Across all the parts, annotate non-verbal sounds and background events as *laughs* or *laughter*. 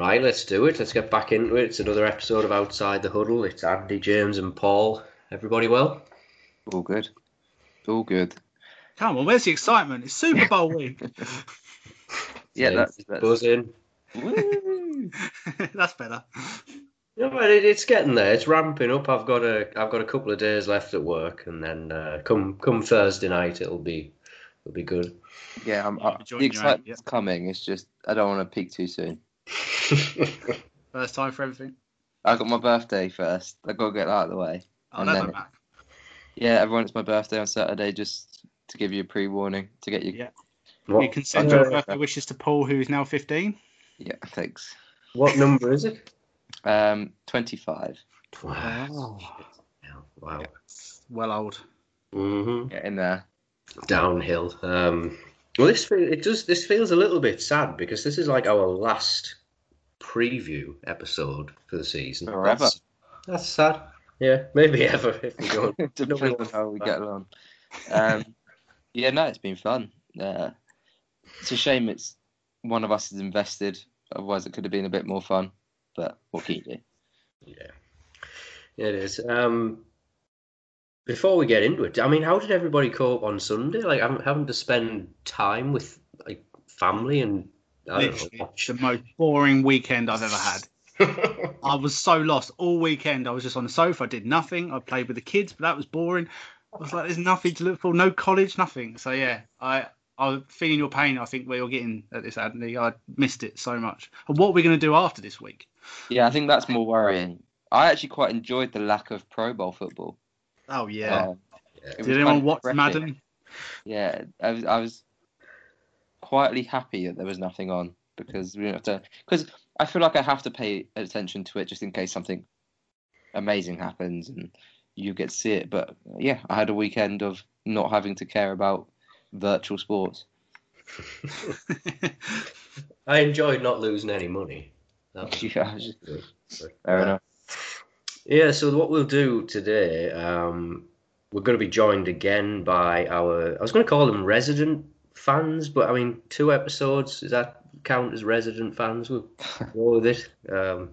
Right, let's do it. Let's get back into it. It's another episode of Outside the Huddle. It's Andy, James, and Paul. Everybody well? All good. All good. Come on, where's the excitement? It's Super Bowl *laughs* week. Yeah, that's, that's buzzing. Woo! *laughs* That's better. Yeah, but it, it's getting there. It's ramping up. I've got a I've got a couple of days left at work, and then uh, come come Thursday night, it'll be it'll be good. yeah. I'm, I'll I, be the joining you out, excitement's coming. It's just I don't want to peak too soon. *laughs* First time for everything. I got my birthday first. I got to get that out of the way. Oh, And no, then- no, Yeah, everyone, it's my birthday on Saturday. Just to give you a pre-warning to get you. Yeah. what, You can send your birthday wishes to Paul, who is now 15. Yeah, thanks. what number is it? Um, twenty-five. Wow. Wow. Well old. hmm Get in there. Downhill. Um, well, this fe- it does. This feels a little bit sad because this is like our last preview episode for the season. Forever. That's, that's sad. Yeah, maybe *laughs* ever if we don't. *laughs* Depends on how we get along. Um, *laughs* yeah, no, it's been fun. Uh, it's a shame it's one of us is invested. Otherwise, it could have been a bit more fun. But what can you do? Yeah, it is. Um, before we get into it, I mean, how did everybody cope on Sunday? Like, having, having to spend time with like family and Literally, know, the most boring weekend I've ever had. *laughs* I was so lost all weekend. I was just on the sofa. I did nothing. I played with the kids, but that was boring. I was like, there's nothing to look for. No college, nothing. So yeah, I I'm feeling your pain. I think where you're getting at this, Andy. I missed it so much. And what are we going to do after this week? Yeah, I think that's more worrying. I actually quite enjoyed the lack of Pro Bowl football. Oh yeah. Uh, Yeah. Did anyone watch refreshing. Madden? Yeah, I was, I was quietly happy that there was nothing on because we don't have to. Because I feel like I have to pay attention to it just in case something amazing happens and you get to see it. But yeah, I had a weekend of not having to care about virtual sports. *laughs* I enjoyed not losing any money. That was *laughs* Yeah, just- good. Fair enough. Yeah, so what we'll do today, um, we're going to be joined again by our, I was going to call them resident fans, but I mean, two episodes, does that count as resident fans? We'll go with it. Um,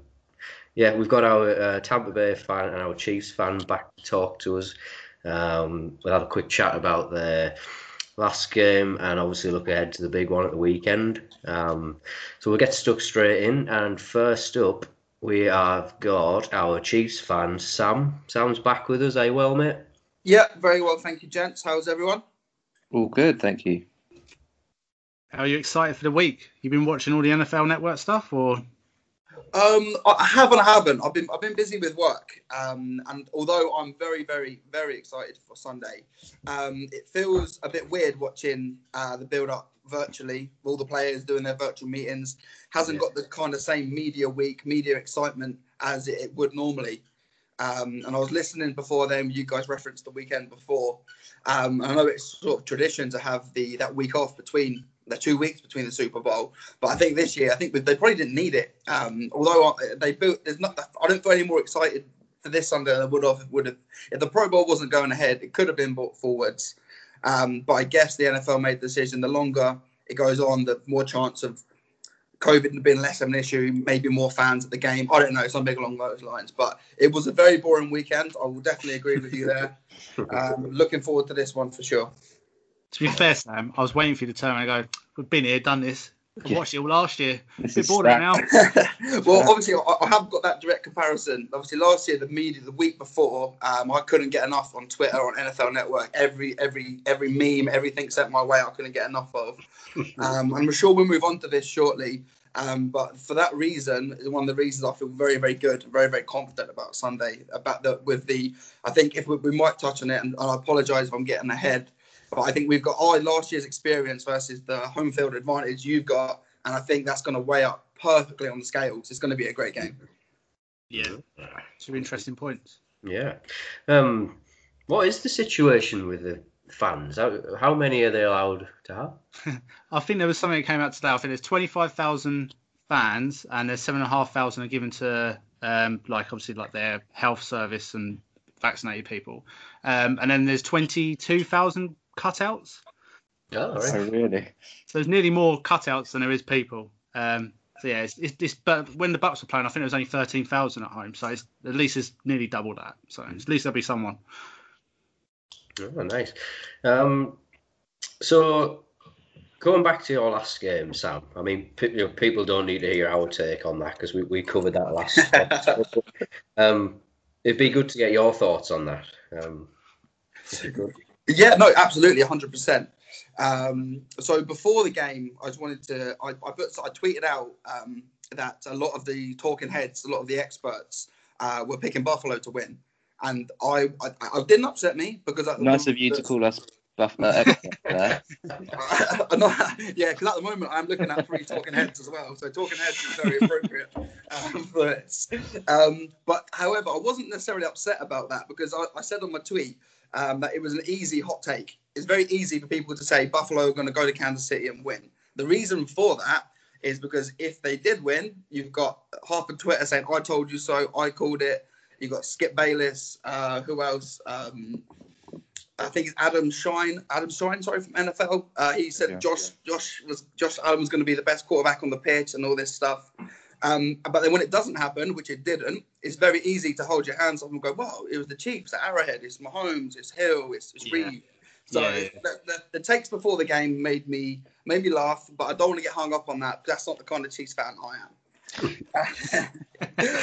yeah, we've got our uh, Tampa Bay fan and our Chiefs fan back to talk to us. Um, we'll have a quick chat about their last game and obviously look ahead to the big one at the weekend. Um, so we'll get stuck straight in. And first up, we have got our Chiefs fan, Sam. Sam's back with us, eh, well, mate? Yeah, very well, thank you, gents. How's everyone? All good, thank you. Are you excited for the week? You've been watching all the NFL Network stuff, or Um, I have and I haven't. I've been I've been busy with work, um, and although I'm very very very excited for Sunday, um, it feels a bit weird watching uh, the build up virtually. All the players doing their virtual meetings hasn't got the kind of same media week, media excitement as it, it would normally. Um, and I was listening before then. You guys referenced the weekend before. Um, I know it's sort of tradition to have the that week off between the two weeks between the Super Bowl. But I think this year, I think they probably didn't need it. Um, although they built, there's not. I don't feel any more excited for this Sunday than I would have. Would have if the Pro Bowl wasn't going ahead. It could have been brought forwards. Um, but I guess the NFL made the decision. The longer it goes on, the more chance of COVID being less of an issue. Maybe more fans at the game. I don't know something along those lines. But it was a very boring weekend. I will definitely agree with you there. *laughs* Um, looking forward to this one for sure. To be fair, Sam, I was waiting for you to turn around and go, "We've been here, done this. I Yeah. watched it all last year. This Bit bored of now." *laughs* well, *laughs* obviously, I, I have got that direct comparison. Obviously, last year, the media, the week before, um, I couldn't get enough on Twitter, on NFL Network. Every, every, every meme, everything sent my way, I couldn't get enough of. *laughs* Um, and I'm sure we'll move on to this shortly. Um, but for that reason, one of the reasons I feel very, very good, very, very confident about Sunday. About the with the, I think if we, we might touch on it, and, and I apologise if I'm getting ahead, but I think we've got our last year's experience versus the home field advantage you've got, and I think that's going to weigh up perfectly on the scales. It's going to be a great game. Yeah, two interesting points. Yeah. Um, what is the situation with the fans? How, how many are they allowed to have? *laughs* I think there was something that came out today. I think there's 25,000 fans, and there's seven and a half thousand are given to, um, like obviously like their health service and vaccinated people, um, and then there's 22,000 cutouts. Oh, all right. Oh, really? So there's nearly more cutouts than there is people. Um, So yeah, it's, it's, it's but when the Bucs were playing, I think it was only thirteen thousand at home. So it's, at least it's nearly double that. So at least there'll be someone. Oh, nice. Um, so going back to your last game, Sam. I mean, pe- you know, people don't need to hear our take on that because we, we covered that last. *laughs* um, it'd be good to get your thoughts on that. Um, if you could. Yeah, no, absolutely, 100%. Um, so before the game, I just wanted to, I, I, put, I tweeted out um, that a lot of the talking heads, a lot of the experts uh, were picking Buffalo to win. And I, I, I didn't upset me because I, Nice of you to call us Buffalo. Uh, expert there. *laughs* I'm not, yeah, because at the moment I'm looking at three talking heads as well. So talking heads is very appropriate um, for this. Um, but however, I wasn't necessarily upset about that because I, I said on my tweet um, that it was an easy hot take. It's very easy for people to say Buffalo are going to go to Kansas City and win. The reason for that is because if they did win, you've got half of Twitter saying I told you so, I called it. You've got Skip Bayless, uh, who else? Um, I think it's Adam Schein. Adam Schein, sorry, from NFL. Uh, he said Yeah. Josh Josh was Josh Allen was going to be the best quarterback on the pitch and all this stuff. Um, but then when it doesn't happen, which it didn't, it's very easy to hold your hands up and go, "Well, it was the Chiefs, the Arrowhead, it's Mahomes, it's Hill, it's, it's Yeah. Reid." So Yeah, yeah. The, the, the takes before the game made me made me laugh, but I don't want to get hung up on that. That's not the kind of Chiefs fan I am. *laughs*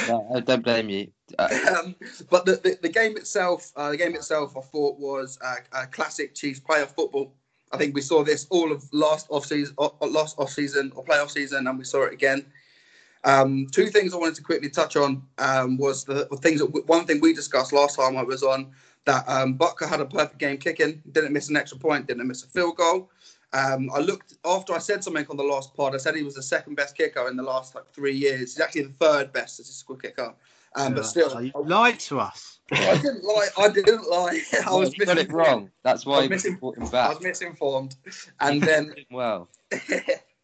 No, I don't blame you. Uh, *laughs* um, but the, the, the game itself, uh, the game itself, I thought was uh, a classic Chiefs player football. I think we saw this all of last off season, last off season or playoff season, and we saw it again. Um, two things I wanted to quickly touch on um, was the, the things that w- one thing we discussed last time I was on that um, Butker had a perfect game kicking, didn't miss an extra point, didn't miss a field goal. Um, I looked after I said something on the last pod. I said he was the second best kicker in the last like three years. He's actually the third best statistical kicker. Um, but still, So you lied to us. I didn't lie. I didn't lie. *laughs* I well, was you got it wrong. That's I why was you missing- brought him I back. was misinformed. And then, *laughs* well, *laughs*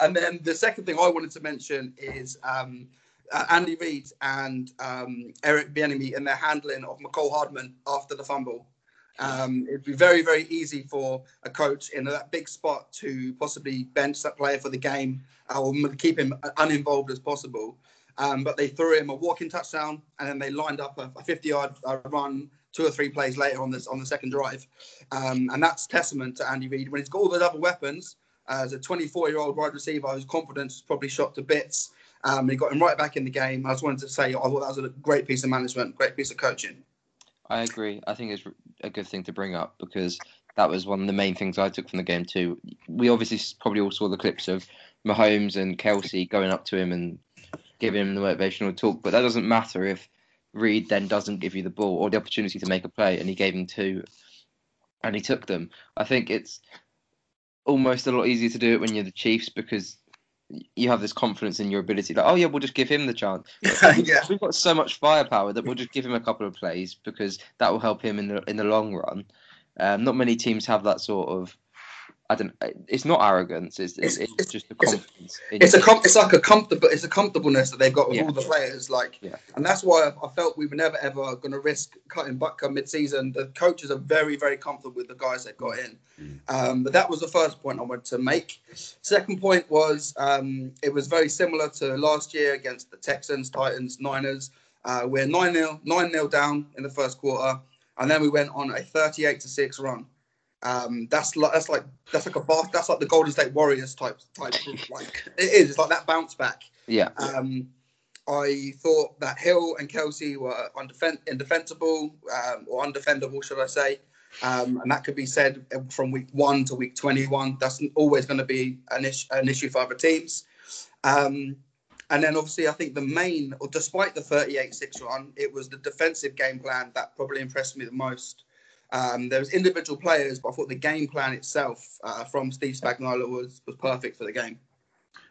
and then the second thing I wanted to mention is um, uh, Andy Reid and um, Eric Bieniemy and their handling of Mecole Hardman after the fumble. Um, it'd be very, very easy for a coach in that big spot to possibly bench that player for the game uh, or keep him uninvolved as possible. Um, but they threw him a walking touchdown, and then they lined up a 50-yard uh, run two or three plays later on this on the second drive, um, and that's testament to Andy Reid when he's got all those other weapons. As a 24-year-old wide receiver whose confidence is probably shot to bits, um, he got him right back in the game. I just wanted to say I thought that was a great piece of management, great piece of coaching. I agree. I think it's a good thing to bring up because that was one of the main things I took from the game too. We obviously probably all saw the clips of Mahomes and Kelce going up to him and giving him the motivational talk, but that doesn't matter if Reid then doesn't give you the ball or the opportunity to make a play, and he gave him two, and he took them. I think it's almost a lot easier to do it when you're the Chiefs because you have this confidence in your ability. Like, oh yeah, we'll just give him the chance. *laughs* yeah. We've got so much firepower that we'll just give him a couple of plays because that will help him in the in the long run. Um, not many teams have that sort of. I don't. It's not arrogance. It's it's, It's- it's, just the a- confidence. It's a com- it's like a comfortable it's a comfortableness that they've got with Yeah. all the players like Yeah. and that's why I, I felt we were never ever going to risk cutting Butker mid-season the coaches are very very comfortable with the guys they've got in um, but that was the first point I wanted to make second point was um, it was very similar to last year against the Texans Titans Niners uh, we're 9-0 9-0 down in the first quarter and then we went on a 38 to 6 run um, that's like that's like that's like a bar, that's like the Golden State Warriors type type group. *laughs* like it is. It's like that bounce back. yeah. Um, I thought that Hill and Kelce were undefen- indefensible um, or undefendable, should I say? Um, and that could be said from week one to week 21. That's always going to be an, is- an issue for other teams. Um, and then obviously, I think the main, or despite the 38 6 run, it was the defensive game plan that probably impressed me the most. Um, there was individual players, but I thought the game plan itself uh, from Steve Spagnuolo was was perfect for the game.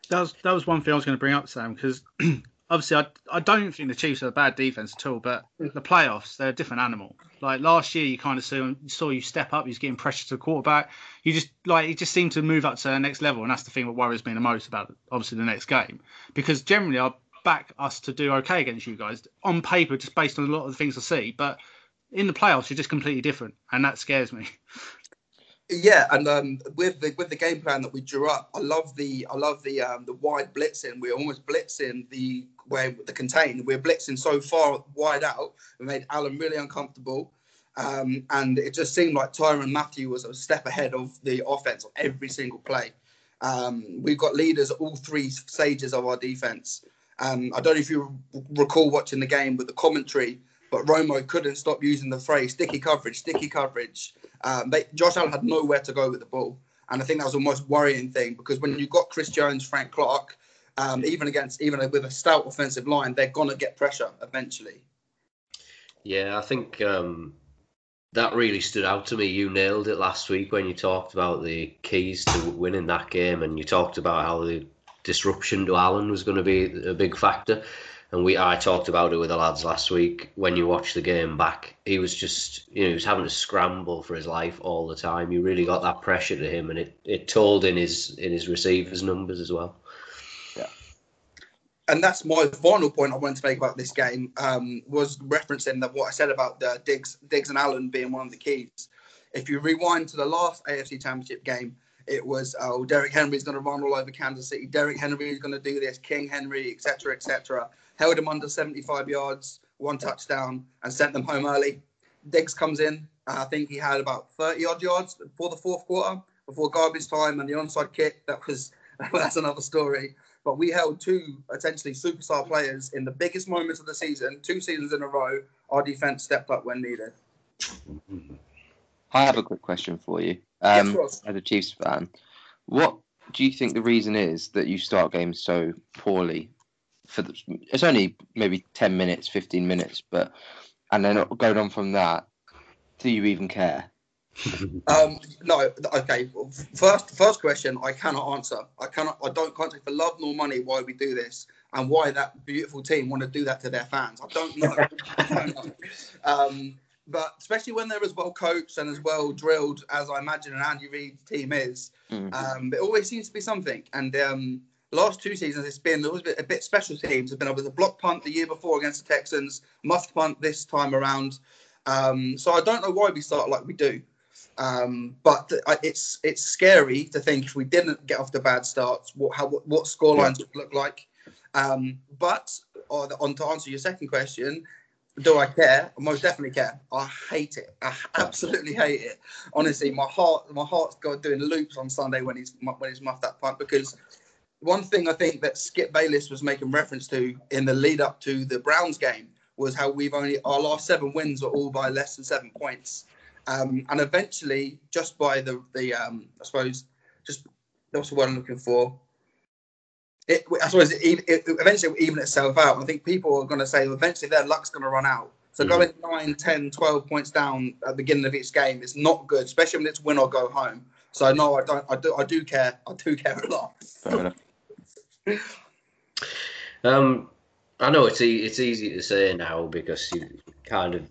That was that was one thing I was going to bring up, Sam, because *clears throat* obviously I I don't think the Chiefs are a bad defense at all, but the playoffs they're a different animal. Like last year, you kind of saw saw you step up, you was getting pressure to the quarterback. You just like it just seemed to move up to the next level, and that's the thing that worries me the most about obviously the next game, because generally I back us to do okay against you guys on paper, just based on a lot of the things I see, but in the playoffs you're just completely different, and that scares me. *laughs* Yeah, and um, with the with the game plan that we drew up, I love the I love the um, the wide blitzing. We're almost blitzing the way the contain. We're blitzing so far wide out. We made Allen really uncomfortable, um, and it just seemed like Tyrann Mathieu was a step ahead of the offense on every single play. Um, we've got leaders at all three stages of our defense. Um, I don't know if you recall watching the game with the commentary, but Romo couldn't stop using the phrase sticky coverage, sticky coverage. Um, they, Josh Allen had nowhere to go with the ball. And I think that was the most worrying thing because when you've got Chris Jones, Frank Clark, um, even against even with a stout offensive line, they're gonna get pressure eventually. Yeah, I think um, that really stood out to me. You nailed it last week when you talked about the keys to winning that game, and you talked about how the disruption to Allen was going to be a big factor. And we, I talked about it with the lads last week. When you watch the game back, he was just, you know, he was having to scramble for his life all the time. You really got that pressure to him, and it, it told in his in his receivers numbers as well. Yeah, and that's my final point I wanted to make about this game um, was referencing that what I said about the Diggs, Diggs and Allen being one of the keys. If you rewind to the last AFC Championship game, it was oh Derrick Henry's going to run all over Kansas City. Derrick Henry is going to do this. King Henry, etc., etc. Held him under 75 yards, one touchdown, and sent them home early. Diggs comes in. I think he had about 30 odd yards before the fourth quarter, before garbage time and the onside kick. That was *laughs* that's another story. But we held two essentially superstar players in the biggest moments of the season, two seasons in a row. Our defense stepped up when needed. I have a quick question for you. Um, yes, as a Chiefs fan, what do you think the reason is that you start games so poorly? For the, it's only maybe ten minutes, fifteen minutes, but and then going on from that, do you even care? *laughs* um, no, okay. First, first question I cannot answer. I cannot. I don't can't say for love nor money why we do this and why that beautiful team want to do that to their fans. I don't know. *laughs* I don't know. Um, but especially when they're as well coached and as well drilled as I imagine an Andy Reid's team is, mm-hmm. um, it always seems to be something. And um, last two seasons, it's been a bit, a bit special teams. It's been able to block punt the year before against the Texans, muffed punt this time around. Um, so I don't know why we start like we do. Um, but it's it's scary to think if we didn't get off the bad starts, what how what score lines yeah. would look like. Um, but on to answer your second question, do I care? I most definitely care. I hate it. I absolutely hate it. Honestly, my heart, my heart's got doing loops on Sunday when he's when he's muffed that punt because one thing I think that Skip Bayless was making reference to in the lead up to the Browns game was how we've only our last seven wins are all by less than seven points, um, and eventually just by the the um, I suppose just that's what I'm looking for it, I suppose it, it, eventually will even itself out. I think people are going to say well, eventually their luck's going to run out. So mm-hmm. going 9, 10, 12 points down at the beginning of each game is not good, especially when it's win or go home. So no, I don't. I do. I do care. I do care a lot. *laughs* um, I know it's e- it's easy to say now because you kind of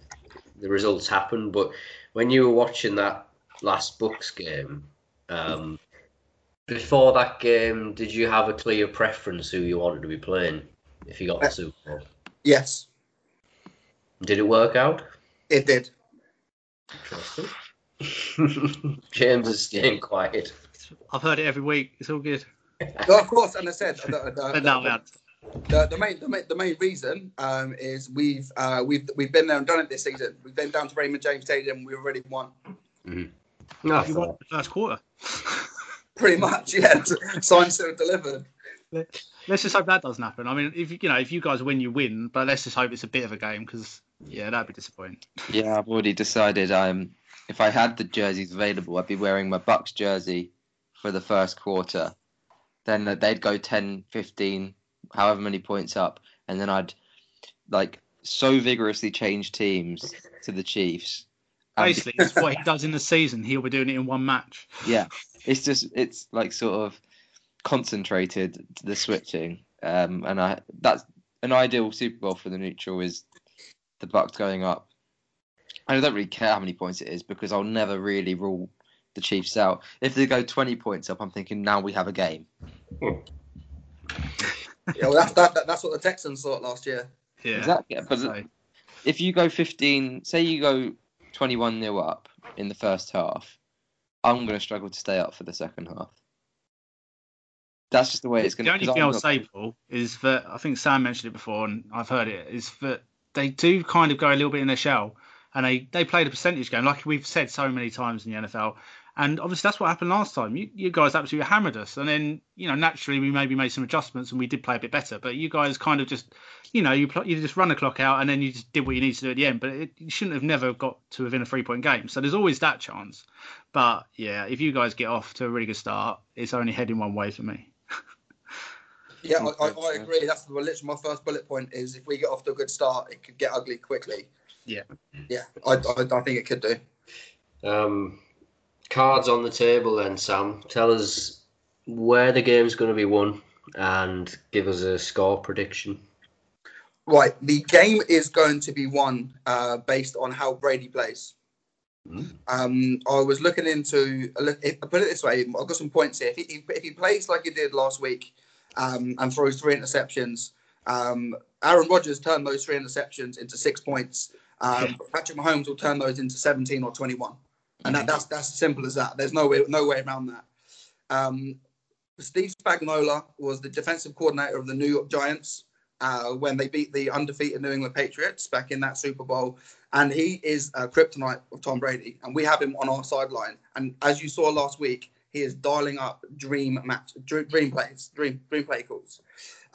the results happen, but when you were watching that last Bucs game, um, before that game, did you have a clear preference who you wanted to be playing if you got the Super Bowl? Yes. Did it work out? It did. Interesting. *laughs* James is staying quiet. I've heard it every week. It's all good. of course, and I said the, the, *laughs* the, the, the, main, the main the main reason um, is we've uh, we've we've been there and done it this season. We've been down to Raymond James Stadium. And We already won. Mm-hmm. No, you won the first quarter. *laughs* pretty much. Yeah, signed, sealed, delivered. Let's just hope that doesn't happen. I mean, if you know, if you guys win, you win. But let's just hope it's a bit of a game because yeah, that'd be disappointing. *laughs* Yeah, I've already decided. I'm if I had the jerseys available, I'd be wearing my Bucs jersey for the first quarter. Then they'd go 10, 15, however many points up, and then I'd like so vigorously change teams to the Chiefs. Basically, it's what he does in the season. He'll be doing it in one match. Yeah, it's just it's like sort of concentrated the switching, um, and I that's an ideal Super Bowl for the neutral is the Bucs going up. I don't really care how many points it is because I'll never really rule the Chiefs out. If they go 20 points up, I'm thinking now we have a game. yeah, well, that's that, that, that's what the Texans thought last year. Yeah, exactly. But if you go 15, say you go 21 nil up in the first half, I'm going to struggle to stay up for the second half. That's just the way it's going to. Be. The only thing I'll say, Paul, is that I think Sam mentioned it before, and I've heard it, is that they do kind of go a little bit in their shell, and they they played a percentage game, like we've said so many times in the NFL. And obviously that's what happened last time. You, you guys absolutely hammered us, and then you know naturally we maybe made some adjustments and we did play a bit better. But you guys kind of just, you know, you pl- you just run the clock out and then you just did what you needed to do at the end. But it, you shouldn't have never got to within a three point game. So there's always that chance. But yeah, if you guys get off to a really good start, it's only heading one way for me. *laughs* Yeah, I, I, I agree. That's literally my first bullet point. Is if we get off to a good start, it could get ugly quickly. Yeah. Yeah, I, I, I think it could do. Um, cards on the table then, Sam. Tell us where the game's going to be won and give us a score prediction. Right, the game is going to be won uh, based on how Brady plays. Mm. Um, I was looking into. If, I put it this way, I've got some points here. If he, if he plays like he did last week um, and throws three interceptions, um, Aaron Rodgers turned those three interceptions into six points. Um, Patrick Mahomes will turn those into 17 or 21, and that, that's that's as simple as that. There's no way no way around that. Um, Steve Spagnuolo was the defensive coordinator of the New York Giants uh, when they beat the undefeated New England Patriots back in that Super Bowl, and he is a kryptonite of Tom Brady, and we have him on our sideline. And as you saw last week, he is dialing up dream match, dream plays, dream dream play calls.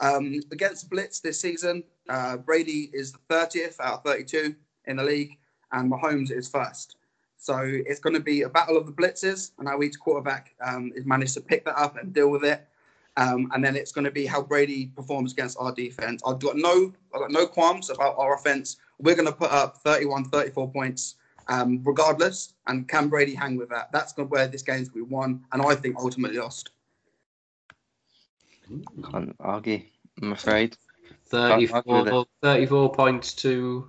Um, against Blitz this season, uh, Brady is the 30th out of 32 in the league, and Mahomes is first. So it's going to be a battle of the blitzes, and how each quarterback um, is managed to pick that up and deal with it. Um, and then it's going to be how Brady performs against our defense. I've got no, I've got no qualms about our offense. We're going to put up 31, 34 points, um, regardless. And can Brady hang with that? That's gonna where this game's going to be won, and I think ultimately lost. Can't argue. I'm afraid. 34, 34 points to.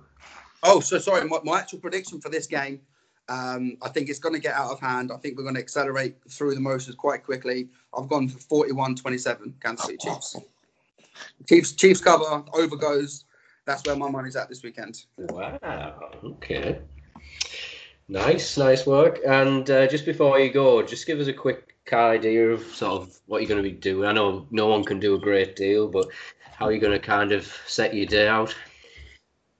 Oh, so sorry. My, my actual prediction for this game, um, I think it's going to get out of hand. I think we're going to accelerate through the motions quite quickly. I've gone for 41 27 Kansas City Chiefs. Chiefs, Chiefs cover, over goes. That's where my money's at this weekend. Wow. Okay. Nice, nice work. And uh, just before you go, just give us a quick idea of sort of what you're going to be doing. I know no one can do a great deal, but how are you going to kind of set your day out?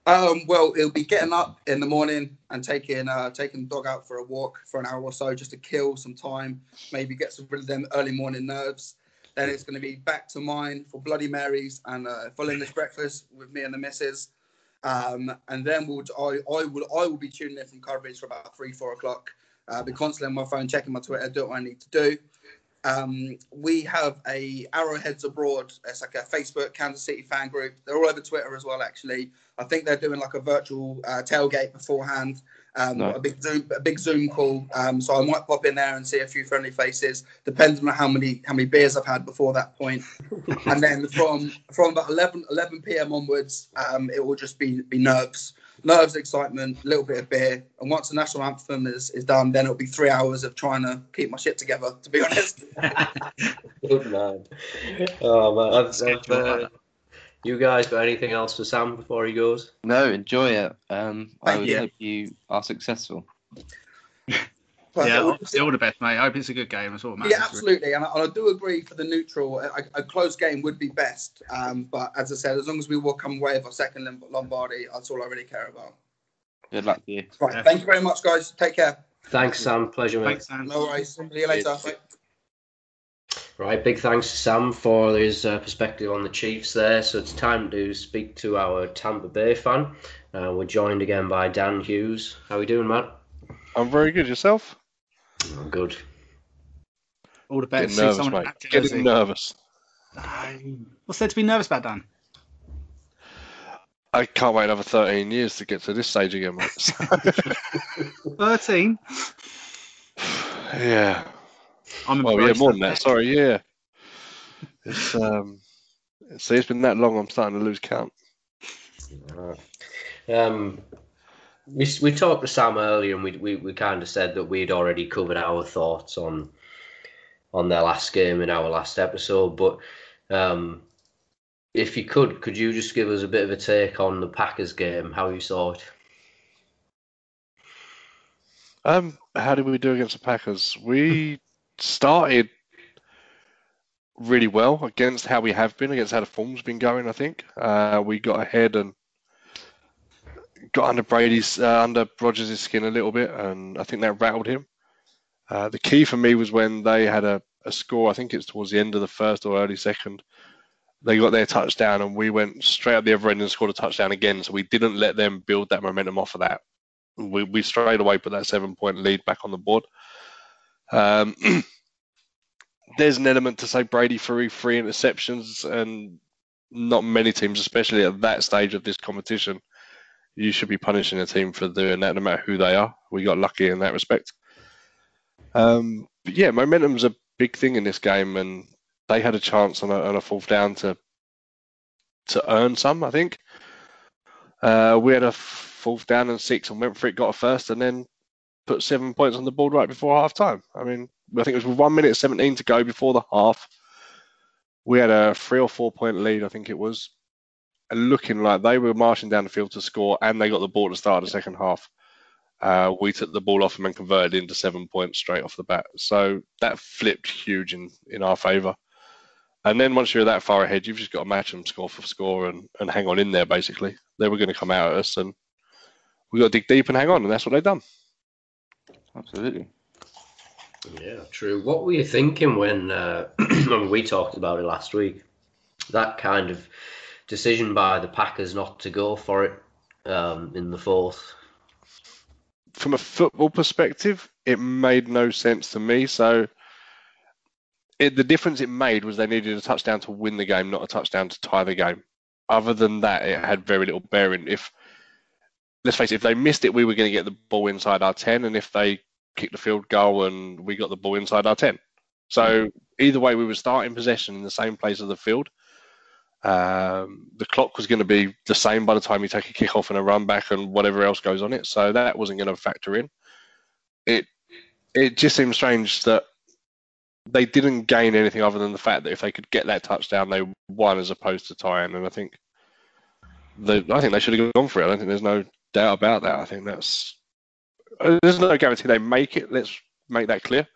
Um, well, it'll be getting up in the morning and taking uh, taking the dog out for a walk for an hour or so just to kill some time, maybe get some rid of them early morning nerves. Then it's going to be back to mine for Bloody Marys and uh, full English breakfast with me and the missus. Um, and then we'll, I, I will I will be tuning in from coverage for about three four o'clock. Uh, be constantly on my phone checking my Twitter, doing what I need to do. Um, we have a Arrowheads Abroad. It's like a Facebook Kansas City fan group. They're all over Twitter as well. Actually, I think they're doing like a virtual uh, tailgate beforehand. Um, No. A big Zoom, a big Zoom call. Um, so I might pop in there and see a few friendly faces, depending on how many how many beers I've had before that point. *laughs* and then from from about 11, 11 p.m. onwards, um, it will just be be nerves, nerves, excitement, a little bit of beer. And once the national anthem is, is done, then it'll be three hours of trying to keep my shit together. To be honest. *laughs* Good man. Oh man, I've, I've, uh, you guys got anything else for Sam before he goes? No, enjoy it. Um, I Thank would you. hope you are successful. But yeah, it obviously all the best, mate. I hope it's a good game. That's all that matters. Yeah, absolutely, and I, and I do agree for the neutral. A, a close game would be best, um, but as I said, as long as we will come away with a second Lom- Lombardi, that's all I really care about. Good luck to you. Right, Yeah. thank you very much, guys. Take care. Thanks, Sam. Pleasure, mate. Thanks, Sam. No worries. See you later. Bye. Right, big thanks to Sam for his uh, perspective on the Chiefs there. So it's time to speak to our Tampa Bay fan. Uh, we're joined again by Dan Hughes. How are you doing, Matt? I'm very good. Yourself? I'm good. All the best. Getting See nervous, someone mate. at that Getting nervous. No. What's there to be nervous about, Dan? I can't wait another 13 years to get to this stage again, mate. *laughs* 13. *sighs* yeah. I'm Well, yeah, more than that. that. Sorry, yeah. It's um. See, it's been that long. I'm starting to lose count. Alright. Um, we we talked to Sam earlier, and we we, we kind of said that we'd already covered our thoughts on on their last game in our last episode. But um, if you could, could you just give us a bit of a take on the Packers game, how you saw it? Um, how did we do against the Packers? We started really well against how we have been, against how the form's been going. I think uh, we got ahead and got under Brady's, uh, under Rodgers' skin a little bit, and I think that rattled him. Uh, the key for me was when they had a, a score. I think it's towards the end of the first or early second. They got their touchdown, and we went straight up the other end and scored a touchdown again. So we didn't let them build that momentum off of that. We, we straight away put that seven point lead back on the board. Um, *clears throat* there's an element to say Brady threw three interceptions, and not many teams, especially at that stage of this competition, you should be punishing a team for doing that, no matter who they are. We got lucky in that respect. Um, but yeah, momentum's a big thing in this game, and they had a chance on a, on a fourth down to to earn some. I think uh, we had a fourth down and six, and went for it, got a first, and then put seven points on the board right before half time. I mean, I think it was one minute 17 to go before the half. We had a three or four point lead, I think it was, and looking like they were marching down the field to score, and they got the ball to start the second half. Uh, we took the ball off them and converted into seven points straight off the bat. So that flipped huge in, in our favour. And then once you're that far ahead, you've just got to match them score for score and, and hang on in there, basically. They were going to come out at us, and we've got to dig deep and hang on, and that's what they've done. Absolutely. Yeah, true. What were you thinking when uh, *clears throat* when we talked about it last week? That kind of decision by the Packers not to go for it um, in the fourth. From a football perspective, it made no sense to me. So it, the difference it made was they needed a touchdown to win the game, not a touchdown to tie the game. Other than that, it had very little bearing. If let's face it, if they missed it, we were going to get the ball inside our ten, and if they kicked the field goal and we got the ball inside our ten, so either way, we were starting possession in the same place of the field. Um, the clock was going to be the same by the time you take a kick off and a run back and whatever else goes on it, so that wasn't going to factor in. It it just seems strange that they didn't gain anything other than the fact that if they could get that touchdown, they won as opposed to tying. And I think the I think they should have gone for it. I don't think there's no doubt about that. I think that's Uh, there's no guarantee they make it. Let's make that clear.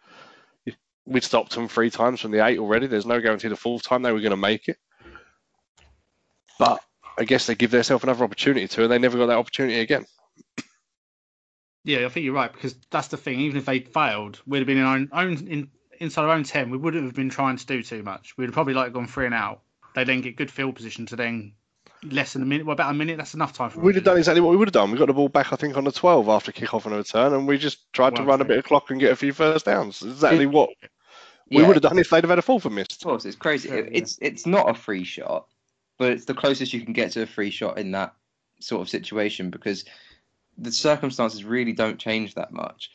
We stopped them three times from the eight already. There's no guarantee the fourth time they were going to make it. But I guess they give themselves another opportunity to, and they never got that opportunity again. Yeah, I think you're right because that's the thing. Even if they failed, we'd have been in our own, own in, inside our own ten. We wouldn't have been trying to do too much. We'd have probably like gone three and out. They then get good field position to then less than a minute. Well, about a minute. That's enough time for. We'd have done exactly what we would have done. We got the ball back, I think, on the 12 after kick off and a return, and we just tried to Well, run a bit of clock and get a few first downs. Exactly what we Yeah. would have done if they'd have had a fourth and missed. Of course, it's crazy. Yeah, It- yeah. It's it's not a free shot, but it's the closest you can get to a free shot in that sort of situation because the circumstances really don't change that much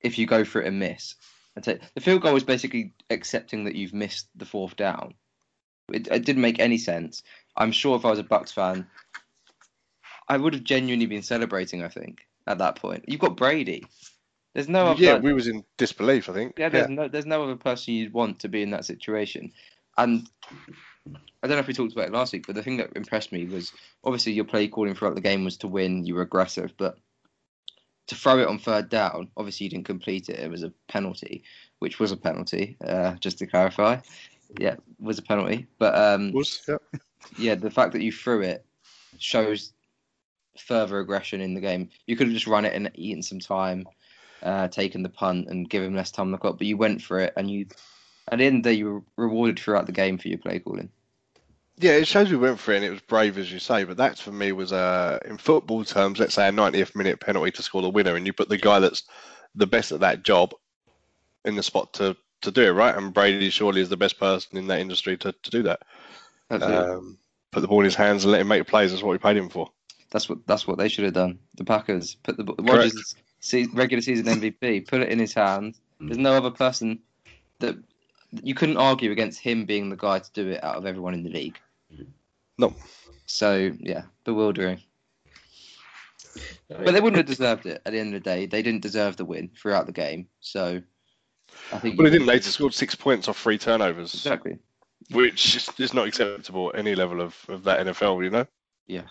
if you go for it and miss. I'd the field goal is basically accepting that you've missed the fourth down. It, it didn't make any sense. I'm sure if I was a Bucs fan, I would have genuinely been celebrating. I think at that point, you've got Brady. There's no other. yeah, we was in disbelief, I think. Yeah, there's no there's no other person you'd want to be in that situation. And I don't know if we talked about it last week, but the thing that impressed me was obviously your play calling throughout the game was to win, you were aggressive, but to throw it on third down, obviously you didn't complete it. It was a penalty, which was a penalty, uh, just to clarify. Yeah, was a penalty. But um, was, yeah. Yeah, the fact that you threw it shows further aggression in the game. You could have just run it and eaten some time, uh, taken the punt and given him less time on the clock, but you went for it and you, at the end of the day, you were rewarded throughout the game for your play calling. Yeah, it shows we went for it and it was brave, as you say. But that for me was, uh, in football terms, let's say a 90th minute penalty to score the winner, and you put the guy that's the best at that job in the spot to, to do it, right? And Brady surely is the best person in that industry to, to do that. Absolutely. Um, put the ball in his hands and let him make plays. That's what we paid him for. that's what that's what they should have done. The Packers put the Rodgers se- regular season *laughs* MVP, put it in his hands. There's no other person that you couldn't argue against him being the guy to do it out of everyone in the league. No. So yeah, bewildering. But they wouldn't have deserved it at the end of the day. They didn't deserve the win throughout the game. So I think Well, they didn't. They scored six points off three turnovers, exactly. Which is, is not acceptable at any level of, of that NFL, you know? Yeah.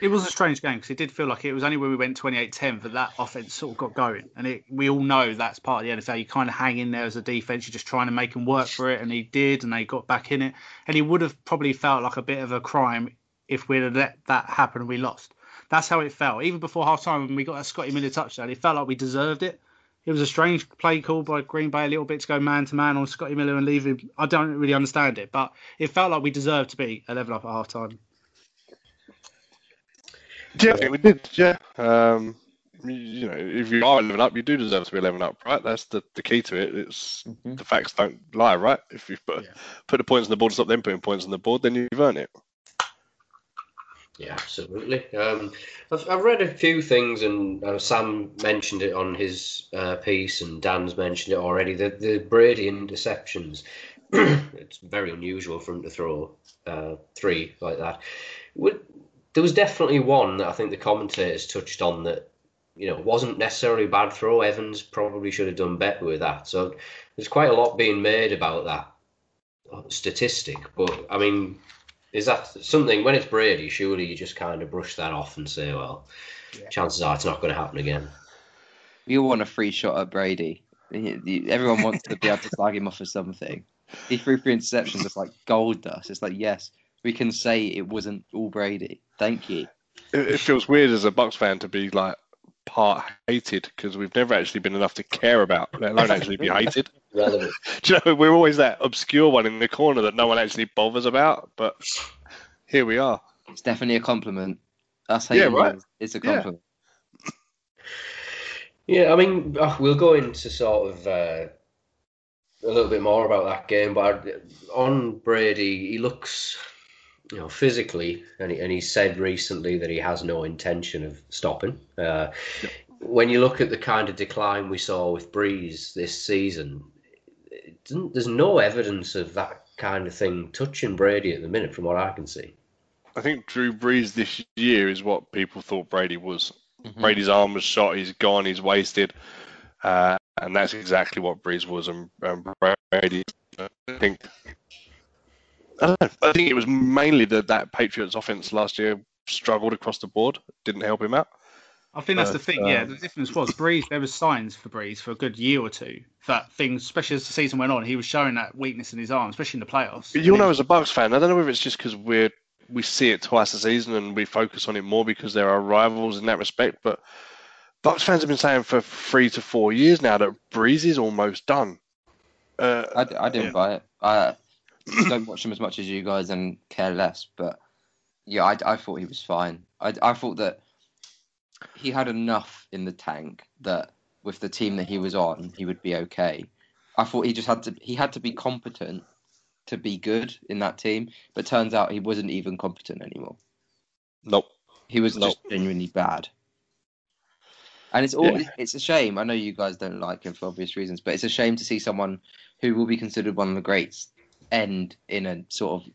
It was a strange game because it did feel like it was only when we went 28-10 that that offense sort of got going, and it, we all know that's part of the NFL. You kind of hang in there as a defense, you're just trying to make them work for it, and he did, and they got back in it, and he would have probably felt like a bit of a crime if we'd have let that happen and we lost. That's how it felt. Even before half time when we got that Scotty Miller touchdown, it felt like we deserved it. It was a strange play call by Green Bay a little bit to go man to man on Scotty Miller and leave him. I don't really understand it, but it felt like we deserved to be 11 up at half time. Yeah, we did. Yeah. Um, you know, if you are 11 up, you do deserve to be 11 up, right? That's the, the key to it. It's Mhm. the facts don't lie, right? If you put Yeah. put the points on the board, stop them putting points on the board, then you've earned it. Yeah, absolutely. Um, I've, I've read a few things, and uh, Sam mentioned it on his uh, piece, and Dan's mentioned it already. The the Brady interceptions. *clears throat* it's very unusual for him to throw uh, three like that. Would, there was definitely one that I think the commentators touched on that you know wasn't necessarily a bad throw. Evans probably should have done better with that. So there's quite a lot being made about that uh, statistic. But I mean, is that something when it's Brady? Surely you just kind of brush that off and say, well, Yeah. chances are it's not going to happen again. You all want a free shot at Brady. He- he- Everyone wants to be able to slag him off for something. He threw three interceptions. It's like gold dust. It's like yes, we can say it wasn't all Brady. Thank you. It, it feels weird as a Bucs fan to be like part hated because we've never actually been enough to care about, let alone actually be hated. Relevant. *laughs* Do you know, we're always that obscure one in the corner that no one actually bothers about, but here we are. It's definitely a compliment. Us Yeah, right. you, It's a compliment. Yeah, I mean, uh, we'll go into sort of uh, a little bit more about that game, but on Brady, he looks, you know, physically, and he, and he said recently that he has no intention of stopping. Uh, When you look at the kind of decline we saw with Brees this season, it doesn't, there's no evidence of that kind of thing touching Brady at the minute, from what I can see. I think Drew Brees this year is what people thought Brady was. Mhm. Brady's arm was shot, he's gone, he's wasted, uh, and that's exactly what Brees was. And, and Brady, I think, I don't know. I think it was mainly that that Patriots offense last year struggled across the board, didn't help him out. I think that's the But, thing. yeah, um, the difference was Brees. There was signs for Brees for a good year or two that things, especially as the season went on, he was showing that weakness in his arm, especially in the playoffs. But you'll know as a Bucs fan, I don't know if it's just because we're we see it twice a season and we focus on it more because there are rivals in that respect. But Bucs fans have been saying for three to four years now that Brees is almost done. Uh, I, I didn't buy it. I *coughs* don't watch him as much as you guys and care less. But yeah, I, I thought he was fine. I, I thought that he had enough in the tank that with the team that he was on, he would be okay. I thought he just had to he had to be competent to be good in that team. But turns out he wasn't even competent anymore. nope. He was Nope. just genuinely bad. And it's all Yeah. it's a shame. I know you guys don't like him for obvious reasons, but it's a shame to see someone who will be considered one of the greats end in a sort of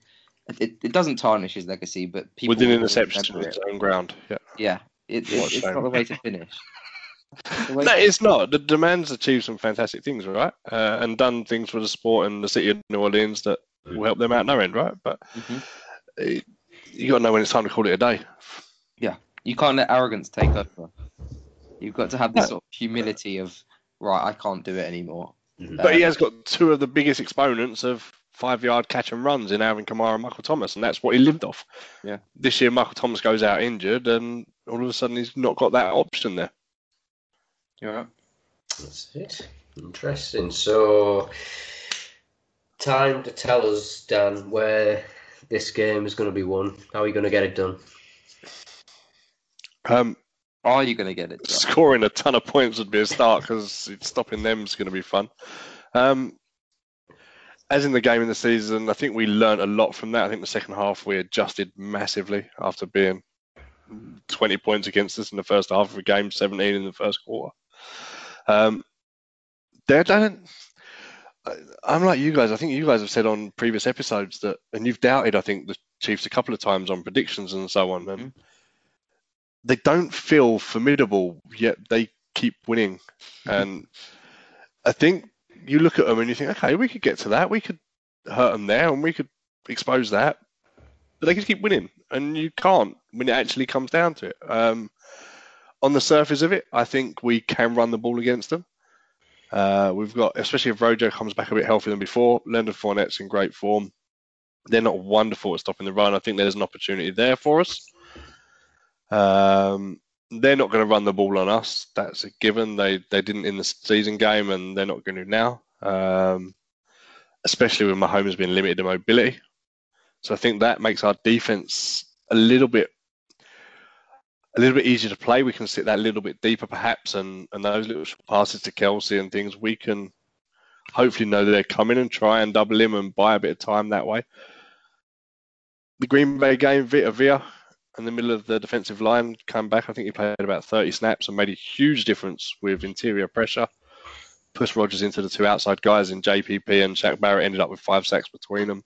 it, it doesn't tarnish his legacy, but people Within interceptions remember of his own ground. Yeah. Yeah, it, it, it's not the way to finish. *laughs* Way No, to- it's not. The, the man's achieved some fantastic things, right? Uh, and done things for the sport and the city of New Orleans that will help them out no end, right? But Mhm. it, you got to know when it's time to call it a day. Yeah, you can't let arrogance take over. You've got to have this No. sort of humility of right, I can't do it anymore. Mhm. But he has got two of the biggest exponents of five yard catch and runs in Alvin Kamara and Michael Thomas, and that's what he lived off. Yeah. This year, Michael Thomas goes out injured, and all of a sudden, he's not got that option there. You're. That's it. Interesting. So, time to tell us, Dan, where this game is going to be won. How are you going to get it done? Um, Are you going to get it? John? *laughs* scoring a ton of points would be a start because stopping them is going to be fun. Um, as in the game in the season, I think we learnt a lot from that. I think the second half we adjusted massively after being 20 points against us in the first half of a game, 17 in the first quarter. Um, they don't. I'm like you guys. I think you guys have said on previous episodes that, and you've doubted, I think, the Chiefs a couple of times on predictions and so on. And they don't feel formidable, yet they keep winning. And I think you look at them and you think, okay, we could get to that. We could hurt them there and we could expose that. but they can keep winning, and you can't when it actually comes down to it. Um, on the surface of it, I think we can run the ball against them. Uh, we've got, especially if Rojo comes back a bit healthier than before, Leonard Fournette's in great form. They're not wonderful at stopping the run. I think there's an opportunity there for us. Um, they're not going to run the ball on us. That's a given. They they didn't in the season game, and they're not going to now. Um, especially with Mahomes being limited to mobility. So I think that makes our defense a little bit a little bit easier to play. We can sit that a little bit deeper, perhaps, and and those little passes to Kelce and things we can hopefully know that they're coming and try and double him and buy a bit of time that way. The Green Bay game, Vita Vea in the middle of the defensive line come back. I think he played about 30 snaps and made a huge difference with interior pressure. Pushed Rodgers into the two outside guys in JPP and Shaq Barrett ended up with five sacks between them.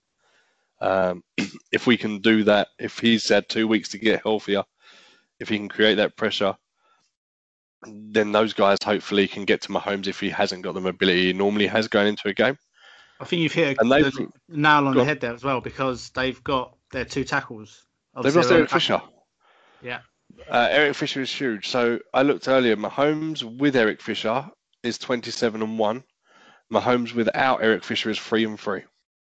Um, *clears throat* if we can do that, if he's had two weeks to get healthier, if he can create that pressure, then those guys hopefully can get to Mahomes if he hasn't got the mobility he normally has going into a game. I think you've hit a, nail on the head there as well because they've got their two tackles. They've lost Eric Fisher. Yeah. Uh, Eric Fisher is huge. So I looked earlier. Mahomes with Eric Fisher is 27 and one. Mahomes without Eric Fisher is three and three.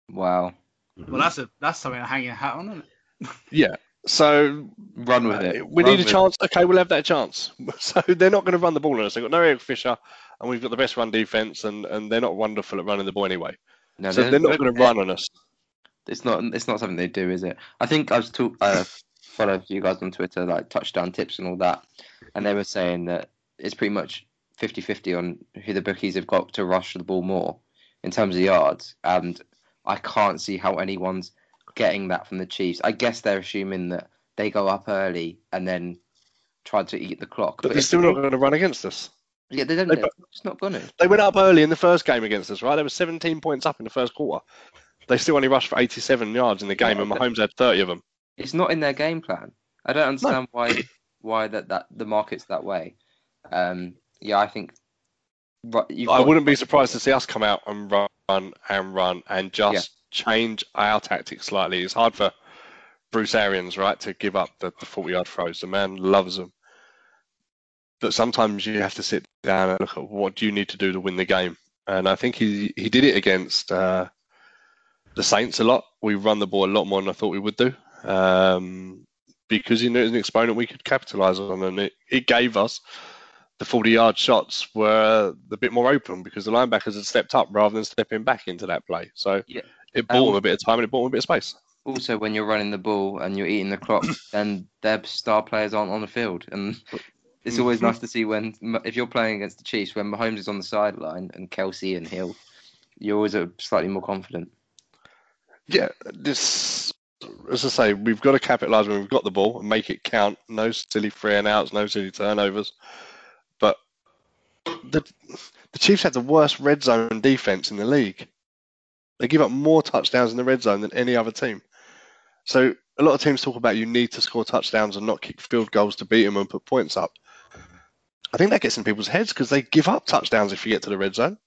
Wow. Well, that's a that's something to hang your hat on, isn't it? *laughs* Yeah. So Run with it. we Run need a with chance. Okay, we'll have that chance. *laughs* So they're not going to run the ball on us. They've got no Eric Fisher, and we've got the best run defense, and, and they're not wonderful at running the ball anyway. No, so they're not going to run on us. It's not. It's not something they do, is it? I think I was talk. Uh, follow you guys on Twitter, like touchdown tips and all that, and they were saying that it's pretty much 50-50 on who the bookies have got to rush the ball more in terms of yards, and I can't see how anyone's getting that from the Chiefs. I guess they're assuming that they go up early and then try to eat the clock. But they're still not going to run against us. Yeah, they don't. they- They're not gonna. They went up early in the first game against us, right? They were 17 points up in the first quarter. They still only rushed for 87 yards in the game, Yeah, and Mahomes had 30 of them. It's not in their game plan. I don't understand why why that, that the market's that way. Um, yeah, I think. I wouldn't be surprised to see us come out and run and run and just change our tactics slightly. It's hard for Bruce Arians, right, to give up the, the 40 yard throws. The man loves them. But sometimes you have to sit down and look at what do you need to do to win the game. And I think he, he did it against uh, the Saints a lot. We run the ball a lot more than I thought we would do. Um, because he knew it was an exponent we could capitalize on, and it, it gave us the 40 yard shots were a bit more open because the linebackers had stepped up rather than stepping back into that play. So Yeah. it bought Um, them a bit of time and it bought them a bit of space. also when you're running the ball and you're eating the clock, *coughs* then their star players aren't on the field, and it's always Mhm. nice to see when if you're playing against the Chiefs when Mahomes is on the sideline and Kelce and Hill, you're always slightly more confident. Yeah, this, as I say, we've got to capitalise when we've got the ball and make it count. No silly free and outs, no silly turnovers. But the the Chiefs have the worst red zone defense in the league. They give up more touchdowns in the red zone than any other team. So a lot of teams talk about you need to score touchdowns and not kick field goals to beat them and put points up. I think that gets in people's heads because they give up touchdowns if you get to the red zone.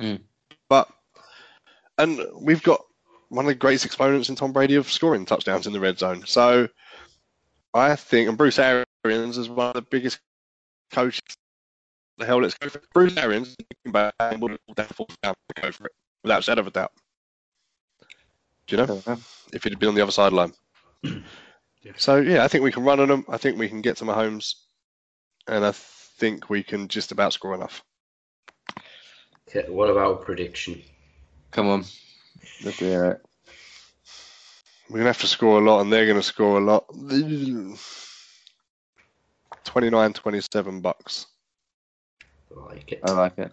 Mm. But and we've got one of the greatest exponents in Tom Brady of scoring touchdowns in the red zone. So I think, and Bruce Arians is one of the biggest coaches. The hell, let's go for it. Bruce Arians would have pulled down fourth down go for it without a shadow of a doubt. Do you know? If he'd been on the other sideline. *clears throat* Yeah. So yeah, I think we can run on them. I think we can get to Mahomes, and I think we can just about score enough. Okay, what about prediction? Come on, let's hear it. We're gonna have to score a lot, and they're gonna score a lot. 29-27 Bucks. I like it. I like it.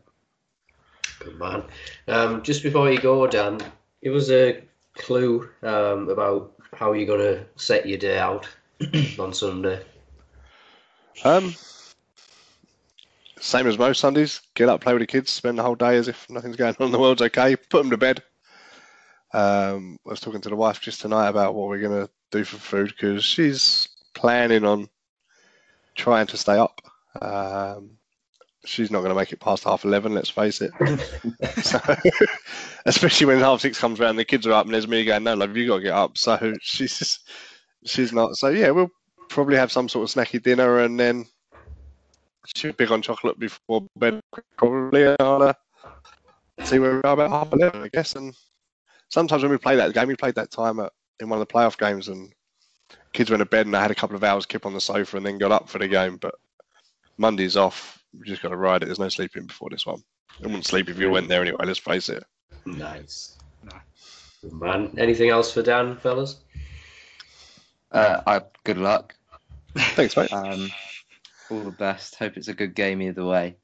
Good man. Um, just before you go, Dan, give us a clue um, about how you're going to set your day out *clears throat* on Sunday. Um, same as most Sundays. Get up, play with the kids, spend the whole day as if nothing's going on. The world's okay. Put them to bed. Um, I was talking to the wife just tonight about what we're gonna do for food because she's planning on trying to stay up. Um, she's not going to make it past half eleven. Let's face it. *laughs* so, *laughs* especially when half six comes around, the kids are up, and there's me going, "No, love, you got to get up." So *laughs* she's she's not. So yeah, we'll probably have some sort of snacky dinner and then she'll on chocolate before bed probably. And I'll uh, see where we are about half eleven, I guess. And sometimes when we play that game, we played that time at, in one of the playoff games and kids went to bed and I had a couple of hours kip on the sofa and then got up for the game. But Monday's off. We just got to ride it. There's no sleeping before this one. I wouldn't sleep if you went there anyway. Let's face it. Nice. No. Good Man, anything else for Dan, fellas? Uh, I, good luck. Thanks, mate. Um, all the best. Hope it's a good game either way.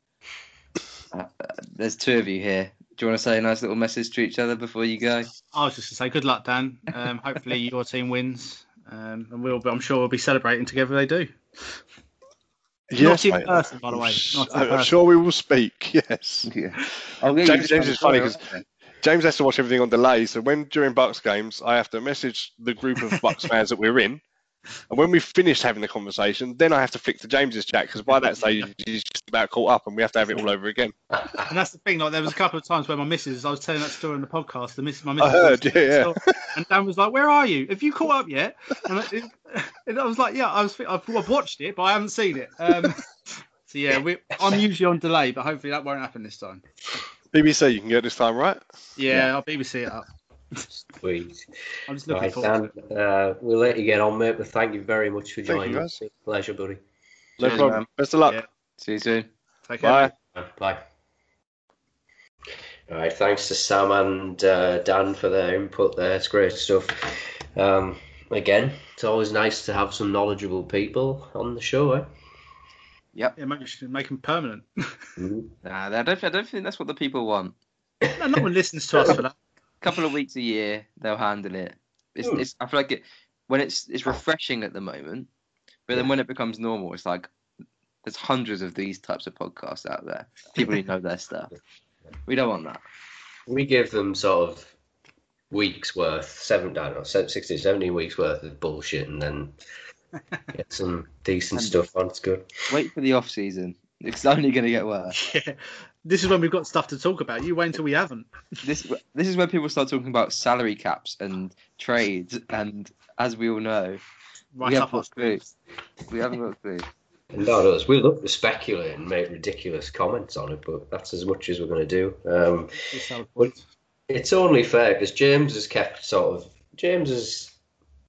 Uh, uh, there's two of you here. Do you want to say a nice little message to each other before you go? I was just to say good luck, Dan. Um, hopefully your team wins, um, and we'll. I'm sure we'll be celebrating together. They do. Yes, in mate. person, by the way. Not in I'm person. sure we will speak. *laughs* Yes. Yeah. James- James is funny as 'cause- well. James has to watch everything on delay, so when during Bucks games, I have to message the group of Bucks *laughs* fans that we're in, and when we've finished having the conversation, then I have to flick to James's chat because by that stage *laughs* he's just about caught up, and we have to have it all over again. And that's the thing. Like there was a couple of times where my missus, I was telling that story on the podcast. The miss, my I heard, yeah, yeah. And Dan was like, "Where are you? Have you caught up yet?" And I, *laughs* and I was like, "Yeah, I was. I've, I've watched it, but I haven't seen it." Um, *laughs* so yeah, we, I'm usually on delay, but hopefully that won't happen this time. BBC, you can get it this time, right? Yeah, I'll BBC it up. Sweet. I'm just looking Right, forward. Dan, to uh, we'll let you get on, mate, but thank you very much for Thank you, joining guys. us. Pleasure, buddy. No Cheers, problem. man. Best of luck. Yeah. See you soon. Take care. Bye. mate. Bye. All right, thanks to Sam and uh, Dan for their input there. It's great stuff. Um, again, it's always nice to have some knowledgeable people on the show, eh? Yeah, maybe we make them permanent. *laughs* Mhm. Nah, I don't, I don't think that's what the people want. no, no one listens to us for that. A couple of weeks a year, they'll handle it. It's, it's, I feel like it when it's it's refreshing at the moment, but then when it becomes normal, it's like there's hundreds of these types of podcasts out there. People who know their stuff. *laughs* We don't want that. We give them sort of weeks worth, seven, I don't know, 16, 17 weeks worth of bullshit and then *laughs* get some decent stuff on. It's good. Wait for the off season. It's only going to get worse. *laughs* Yeah. This is when we've got stuff to talk about. You wait until we haven't. This this is when people start talking about salary caps and trades, and as we all know, Right we up haven't us. got a clue. We haven't got a clue. Not us. We love to speculate and make ridiculous comments on it, but that's as much as we're going to do. Um, Just have a Well, point. it's only fair because James has kept sort of James has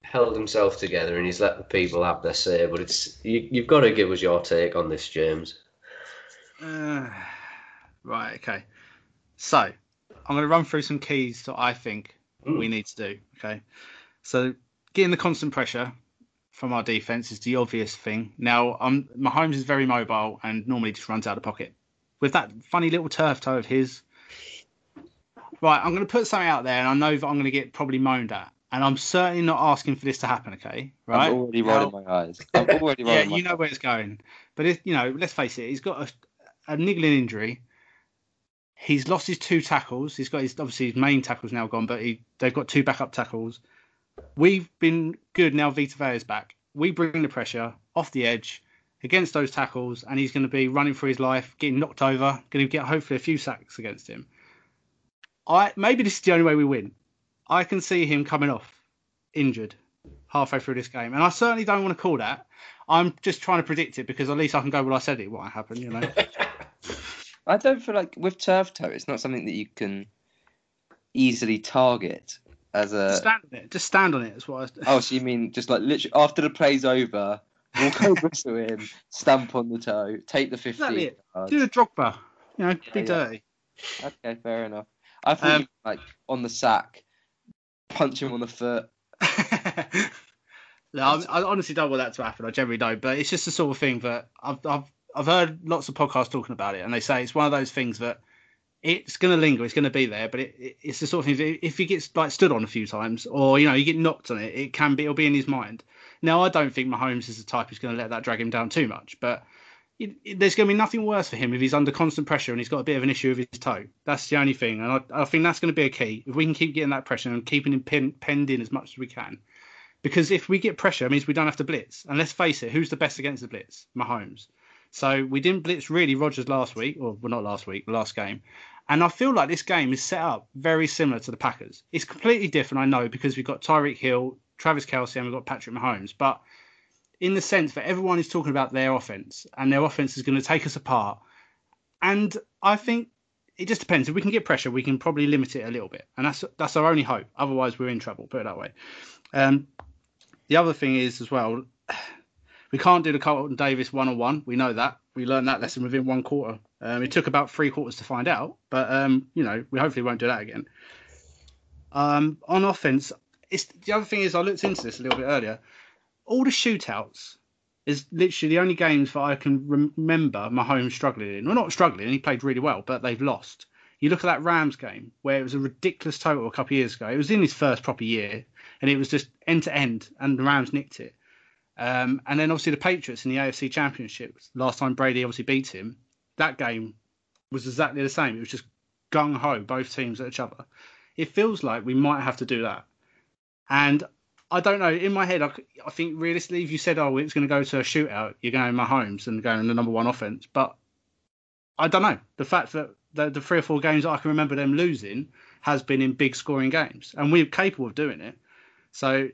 held himself together and he's let the people have their say. But it's you, you've got to give us your take on this, James. Uh, *sighs* right, okay. So, I'm going to run through some keys that I think Mm. we need to do. Okay. So, getting the constant pressure from our defense is the obvious thing. Now, um, Mahomes is very mobile and normally just runs out of pocket. With that funny little turf toe of his. Right, I'm going to put something out there and I know that I'm going to get probably moaned at. And I'm certainly not asking for this to happen, okay? Right? I'm already rolling my eyes. I'm already *laughs* yeah, rolling my you know where it's going. But if you know, let's face it, he's got a, a niggling injury. He's lost his two tackles. He's got his obviously his main tackles now gone, but he, they've got two backup tackles. We've been good now. Vita Vea's back. We bring the pressure off the edge against those tackles, and he's going to be running for his life, getting knocked over, going to get hopefully a few sacks against him. I maybe this is the only way we win. I can see him coming off injured halfway through this game, and I certainly don't want to call that. I'm just trying to predict it because at least I can go. Well, I said it. What happened? You know. *laughs* I don't feel like with turf toe, it's not something that you can easily target as Just a. stand on it. Just stand on it. That's what. I, *laughs* Oh, so you mean just like literally after the play's over, walk over *laughs* to him, stamp on the toe, take the fifteen do the Drogba. You know, be Yeah, yeah. dirty. Okay, fair enough. I thought Um, you like on the sack, punch him on the foot. *laughs* no, I, I honestly don't want that to happen. I generally don't, but it's just the sort of thing that I've I've I've heard lots of podcasts talking about it, and they say it's one of those things that it's going to linger, it's going to be there, but it, it, it's the sort of thing if he gets like stood on a few times, or you know, you get knocked on it, it can be it'll be in his mind. Now, I don't think Mahomes is the type who's going to let that drag him down too much, but it- there's going to be nothing worse for him if he's under constant pressure and he's got a bit of an issue with his toe. That's the only thing, and I, I think that's going to be a key. If we can keep getting that pressure and keeping him pin, penned in as much as we can, because if we get pressure, it means we don't have to blitz. And let's face it, who's the best against the blitz? Mahomes. So we didn't blitz really Rodgers last week, or well, not last week, last game. And I feel like this game is set up very similar to the Packers. It's completely different, I know, because we've got Tyreek Hill Travis Kelce and we've got Patrick Mahomes. But in the sense that everyone is talking about their offense and their offense is going to take us apart. And I think it just depends. If we can get pressure, we can probably limit it a little bit, and that's that's our only hope. Otherwise, we're in trouble. Put it that way. Um, the other thing is as well, we can't do the Carlton Davis one on one. We know that. We learned that lesson within one quarter. Um, it took about three quarters to find out, but um, you know we hopefully won't do that again. Um, on offense, it's the other thing is I looked into this a little bit earlier. All the shootouts is literally the only games that I can remember Mahomes struggling in. Well, not struggling, he played really well, but they've lost. You look at that Rams game where it was a ridiculous total a couple of years ago. It was in his first proper year, and it was just end to end, and the Rams nicked it. Um, and then obviously the Patriots in the AFC Championship. Last time Brady obviously beat him, that game was exactly the same. It was just gung ho, both teams at each other. It feels like we might have to do that. And I don't know. In my head, I, I think realistically, if you said, "Oh, it's going to go to a shootout," you're going Mahomes and going in the number one offense. But I don't know. The fact that the, the three or four games I can remember them losing has been in big scoring games, and we're capable of doing it. So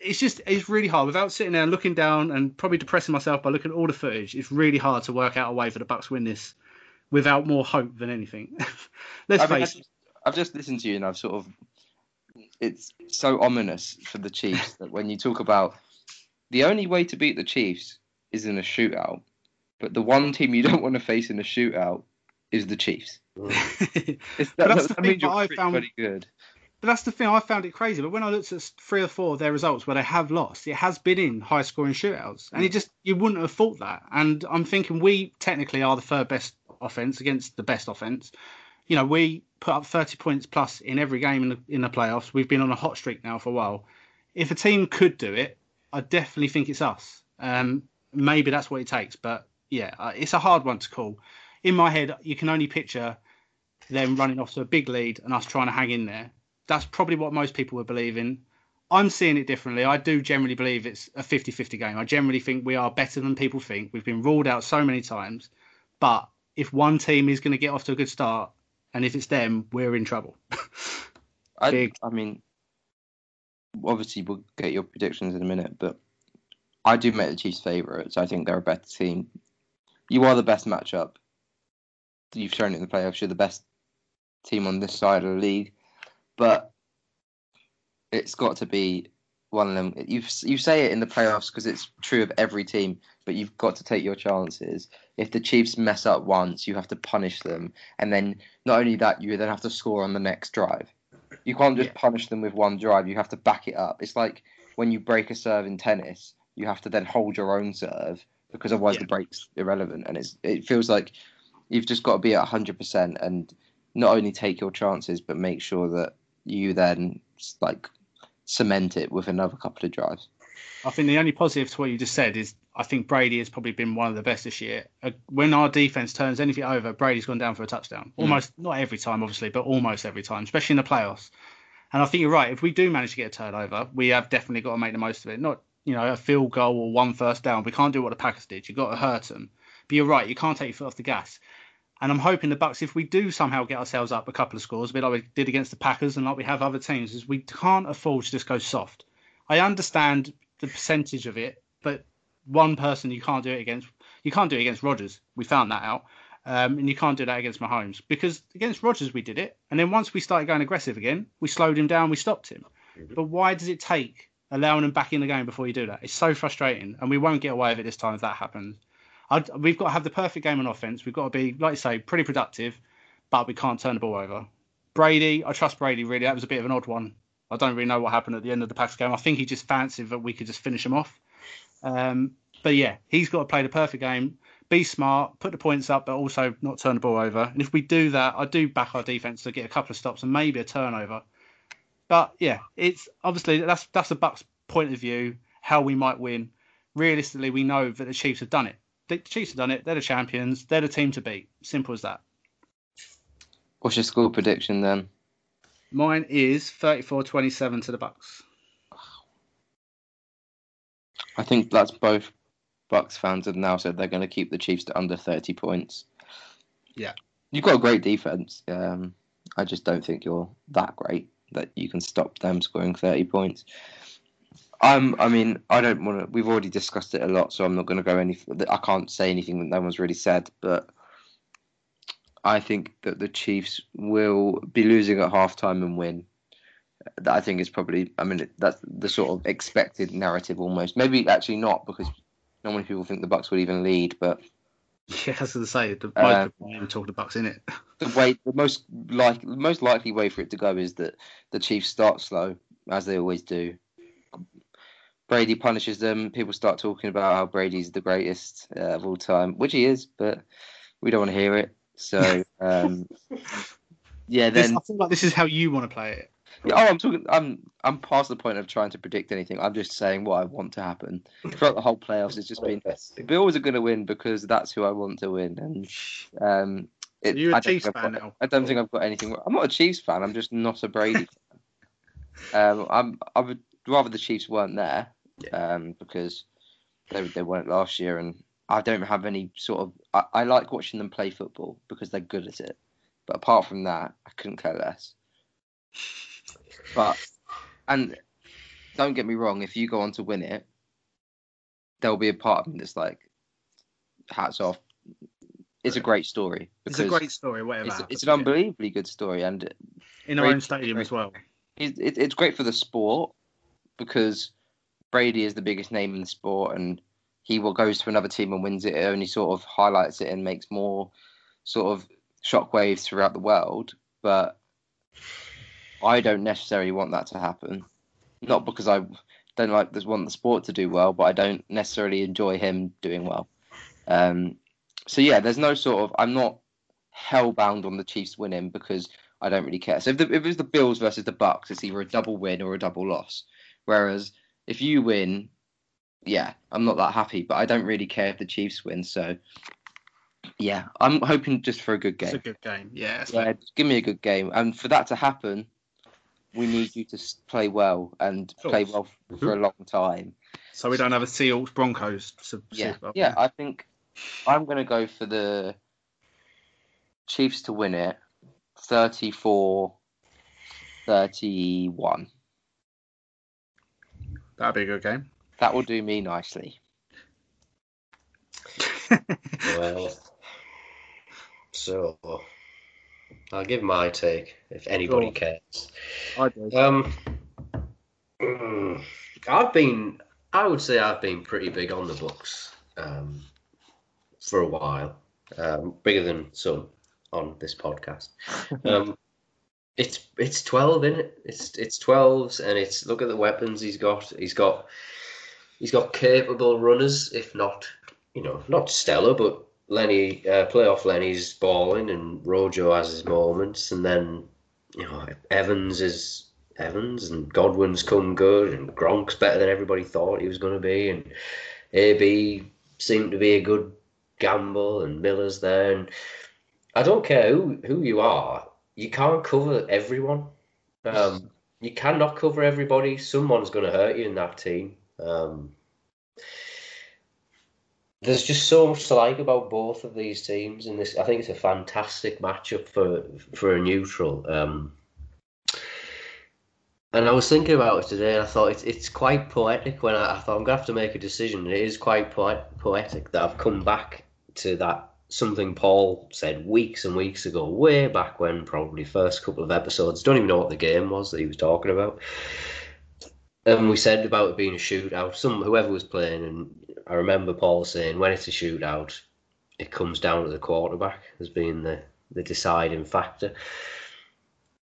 it's just it's really hard without sitting there and looking down and probably depressing myself by looking at all the footage. It's really hard to work out a way for the Bucks win this without more hope than anything. *laughs* Let's I mean, face it. I've just listened to you and I've sort of it's so ominous for the Chiefs that when you talk about the only way to beat the Chiefs is in a shootout, but the one team you don't want to face in a shootout is the Chiefs. *laughs* that, that's the thing I found pretty good. But that's the thing I found it crazy. But when I looked at three or four of their results where they have lost, it has been in high scoring shootouts, and it just you wouldn't have thought that. And I'm thinking we technically are the third best offense against the best offense. You know, we put up 30 points plus in every game in the, in the playoffs. We've been on a hot streak now for a while. If a team could do it, I definitely think it's us. Um, maybe that's what it takes, but yeah, uh, it's a hard one to call. In my head, you can only picture them running off to a big lead and us trying to hang in there. That's probably what most people would believe in. I'm seeing it differently. I do generally believe it's a 50 50 game. I generally think we are better than people think. We've been ruled out so many times. But if one team is going to get off to a good start, and if it's them, we're in trouble. *laughs* I, I mean, obviously we'll get your predictions in a minute, but I do make the Chiefs favourites. I think they're a better team. You are the best matchup. You've shown it in the playoffs. You're the best team on this side of the league, but it's got to be one of them. You you say it in the playoffs because it's true of every team, but you've got to take your chances. If the Chiefs mess up once, you have to punish them, and then not only that, you then have to score on the next drive. You can't just yeah. punish them with one drive. You have to back it up. It's like when you break a serve in tennis, you have to then hold your own serve because otherwise yeah. the break's irrelevant. And it's it feels like you've just got to be at 100% and not only take your chances, but make sure that you then like cement it with another couple of drives. I think the only positive to what you just said is I think Brady has probably been one of the best this year. Uh, when our defense turns anything over, Brady's gone down for a touchdown. Hmm. Almost, mm. not every time, obviously, but almost every time, especially in the playoffs. And I think you're right. If we do manage to get a turnover, we have definitely got to make the most of it. Not, you know, a field goal or one first down. We can't do what the Packers did. You've got to hurt them. But you're right. You can't take your foot off the gas. And I'm hoping the Bucks, if we do somehow get ourselves up a couple of scores, a bit like we did against the Packers and like we have other teams, is we can't afford to just go soft. I understand the percentage of it, but one person you can't do it against. You can't do it against Rodgers. We found that out. Um, and you can't do that against Mahomes because against Rodgers we did it, and then once we started going aggressive again, we slowed him down, we stopped him. Mm-hmm. But why does it take allowing him back in the game before you do that? It's so frustrating, and we won't get away with it this time if that happens. I'd, we've got to have the perfect game on offense. We've got to be, like you say, pretty productive, but we can't turn the ball over. Brady, I trust Brady really. That was a bit of an odd one. I don't really know what happened at the end of the Packers game. I think he just fancied that we could just finish him off. Um, but yeah, he's got to play the perfect game, be smart, put the points up, but also not turn the ball over. And if we do that, I do back our defense to get a couple of stops and maybe a turnover. But yeah, it's obviously that's that's the Bucks' point of view, how we might win. Realistically, we know that the Chiefs have done it the Chiefs have done it. They're the champions. They're the team to beat. Simple as that. What's your score prediction then? Mine is 34-27 to the Bucks. I think that's both Bucks fans have now said they're going to keep the Chiefs to under 30 points. Yeah. You've got a great defense. Um, I just don't think you're that great that you can stop them scoring 30 points. I'm. I mean, I don't want to. We've already discussed it a lot, so I'm not going to go any. I can't say anything that no one's really said, but I think that the Chiefs will be losing at halftime and win. That I think is probably. I mean, that's the sort of expected narrative almost. Maybe actually not because not many people think the Bucks will even lead, but Yeah, as I was going to say, the, Um, people even talk the Bucks in it. *laughs* the way the most like the most likely way for it to go is that the Chiefs start slow as they always do. Brady punishes them. People start talking about how Brady's the greatest uh, of all time, which he is, but we don't want to hear it. So *laughs* um, yeah, This, then I feel like this is how you want to play it. oh, I'm talking. I'm I'm past the point of trying to predict anything. I'm just saying what I want to happen. Throughout the whole playoffs, it's just been the Bills are going to win because that's who I want to win, and um, it, You're a I Chiefs I've fan got- now. I don't think I've got anything. I'm not a Chiefs fan. I'm just not a Brady *laughs* fan. Um, I'm. I would rather the Chiefs weren't there, um, because they they weren't last year, and I don't have any sort of. I, I like watching them play football because they're good at it, but apart from that, I couldn't care less. But and don't get me wrong, if you go on to win it, there'll be a part of me that's like, hats off. It's a great story. It's a great story, whatever. It's, happens, it's an yeah. unbelievably good story, and in our own stadium as well. it, it, it's great for the sport because Brady is the biggest name in the sport, and he will goes to another team and wins it. It only sort of highlights it and makes more sort of shockwaves throughout the world. But I don't necessarily want that to happen. Not because I don't like this want the sport to do well, but I don't necessarily enjoy him doing well. Um, so yeah, there's no sort of I'm not hellbound on the Chiefs winning because I don't really care. So if, the, if it was the Bills versus the Bucks, it's either a double win or a double loss. Whereas if you win, yeah, I'm not that happy, but I don't really care if the Chiefs win. So yeah, I'm hoping just for a good game. It's a good game. Yeah. Yeah, just give me a good game, and for that to happen, we need you to play well and play well mm-hmm. for a long time. So we don't have a Seahawks Broncos. Su- Yeah, Bowl. yeah. I think I'm going to go for the Chiefs to win it, 34 31. That'd be a good game. That will do me nicely. *laughs* Well, so I'll give my take if anybody Sure. cares. I do. Um, *clears throat* I've been, I would say I've been pretty big on the Bucks um, for a while, um, bigger than some on this podcast. *laughs* Um, it's it's twelve in it. It's it's twelves, and it's look at the weapons he's got. He's got he's got capable runners, if not you know not stellar, but Lenny uh, playoff Lenny's balling, and Rojo has his moments, and then you know Evans is Evans, and Godwin's come good, and Gronk's better than everybody thought he was going to be, and AB seemed to be a good gamble, and Miller's there, and I don't care who who you are, you can't cover everyone. Um, you cannot cover everybody. Someone's going to hurt you in that team. Um, there's just so much to like about both of these teams, and this I think it's a fantastic matchup for for a neutral. Um, and I was thinking about it today, and I thought it's it's quite poetic. When I, I thought I'm gonna have to make a decision, it is quite poet, poetic that I've come back to that something Paul said weeks and weeks ago, way back when, probably first couple of episodes. Don't even know what the game was that he was talking about. And we said about it being a shootout. Some whoever was playing, and I remember Paul saying when it's a shootout, it comes down to the quarterback as being the the deciding factor.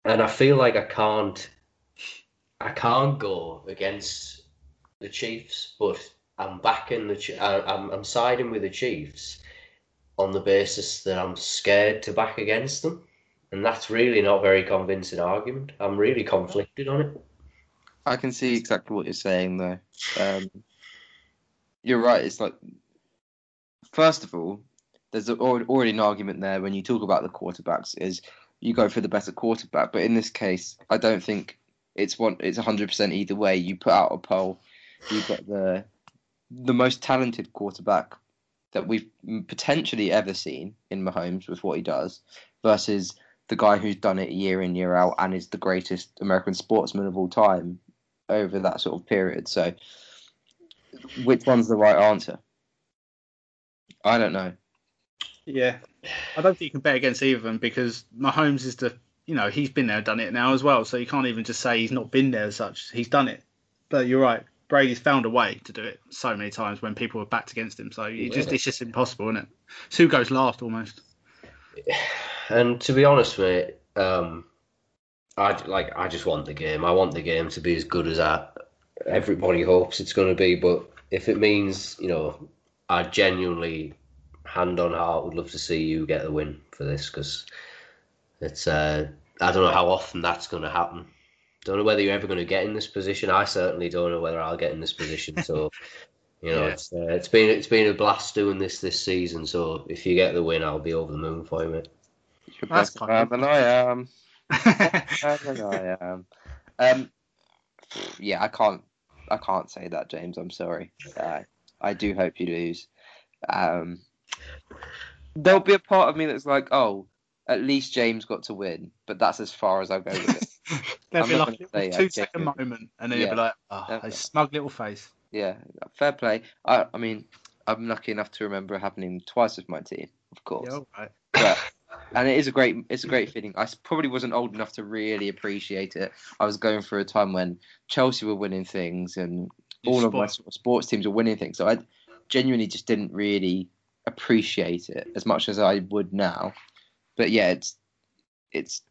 And I feel like I can't, I can't go against the Chiefs, but I'm backing the. I- I'm I'm siding with the Chiefs on the basis that I'm scared to back against them, and that's really not a very convincing argument. I'm really conflicted on it. I can see exactly what you're saying, though. Um, you're right. It's like, first of all, there's already an argument there when you talk about the quarterbacks is you go for the better quarterback, but in this case, I don't think it's one. It's 100 percent either way. You put out a poll, you've got the the most talented quarterback that we've potentially ever seen in Mahomes with what he does, versus the guy who's done it year in year out and is the greatest American sportsman of all time over that sort of period. So, which one's the right answer? I don't know. Yeah, I don't think you can bet against either of them because Mahomes is the, you know, he's been there, done it now as well. So you can't even just say he's not been there as such. He's done it. But you're right. Brady's found a way to do it so many times when people were backed against him. So you just it's just impossible, isn't it? It's who goes last almost. *sighs* And to be honest, mate, um, I like I just want the game. I want the game to be as good as I, everybody hopes it's going to be. But if it means, you know, I genuinely, hand on heart, would love to see you get the win for this because it's. Uh, I don't know how often that's going to happen. Don't know whether you're ever going to get in this position. I certainly don't know whether I'll get in this position. So. *laughs* You know, Yeah. it's uh, it's been it's been a blast doing this this season. So if you get the win, I'll be over the moon for you, mate. You're That's better kind man than I am. *laughs* Better than I am. Um, yeah, I can't. I can't say that, James. I'm sorry. Uh, I do hope you lose. Um, there'll be a part of me that's like, oh, at least James got to win, but that's as far as I'll go with it. There'll be like a gonna say little I two second genuinely- moment, and then Yeah. you'll be like, oh, a smug little face. Yeah, fair play. I, I mean, I'm lucky enough to remember it happening twice with my team, of course. Yeah, all right. but and it is a great it's a great feeling. I probably wasn't old enough to really appreciate it. I was going through a time when Chelsea were winning things and all of my sort of sports teams were winning things. So I genuinely just didn't really appreciate it as much as I would now. But yeah, it's it's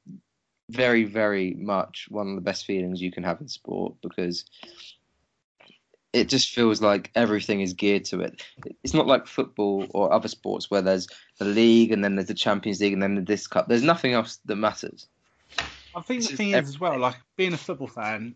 very very much one of the best feelings you can have in sport because it just feels like everything is geared to it. It's not like football or other sports where there's the league and then there's the Champions League and then the this cup. There's nothing else that matters. I think This the thing is as well, like being a football fan,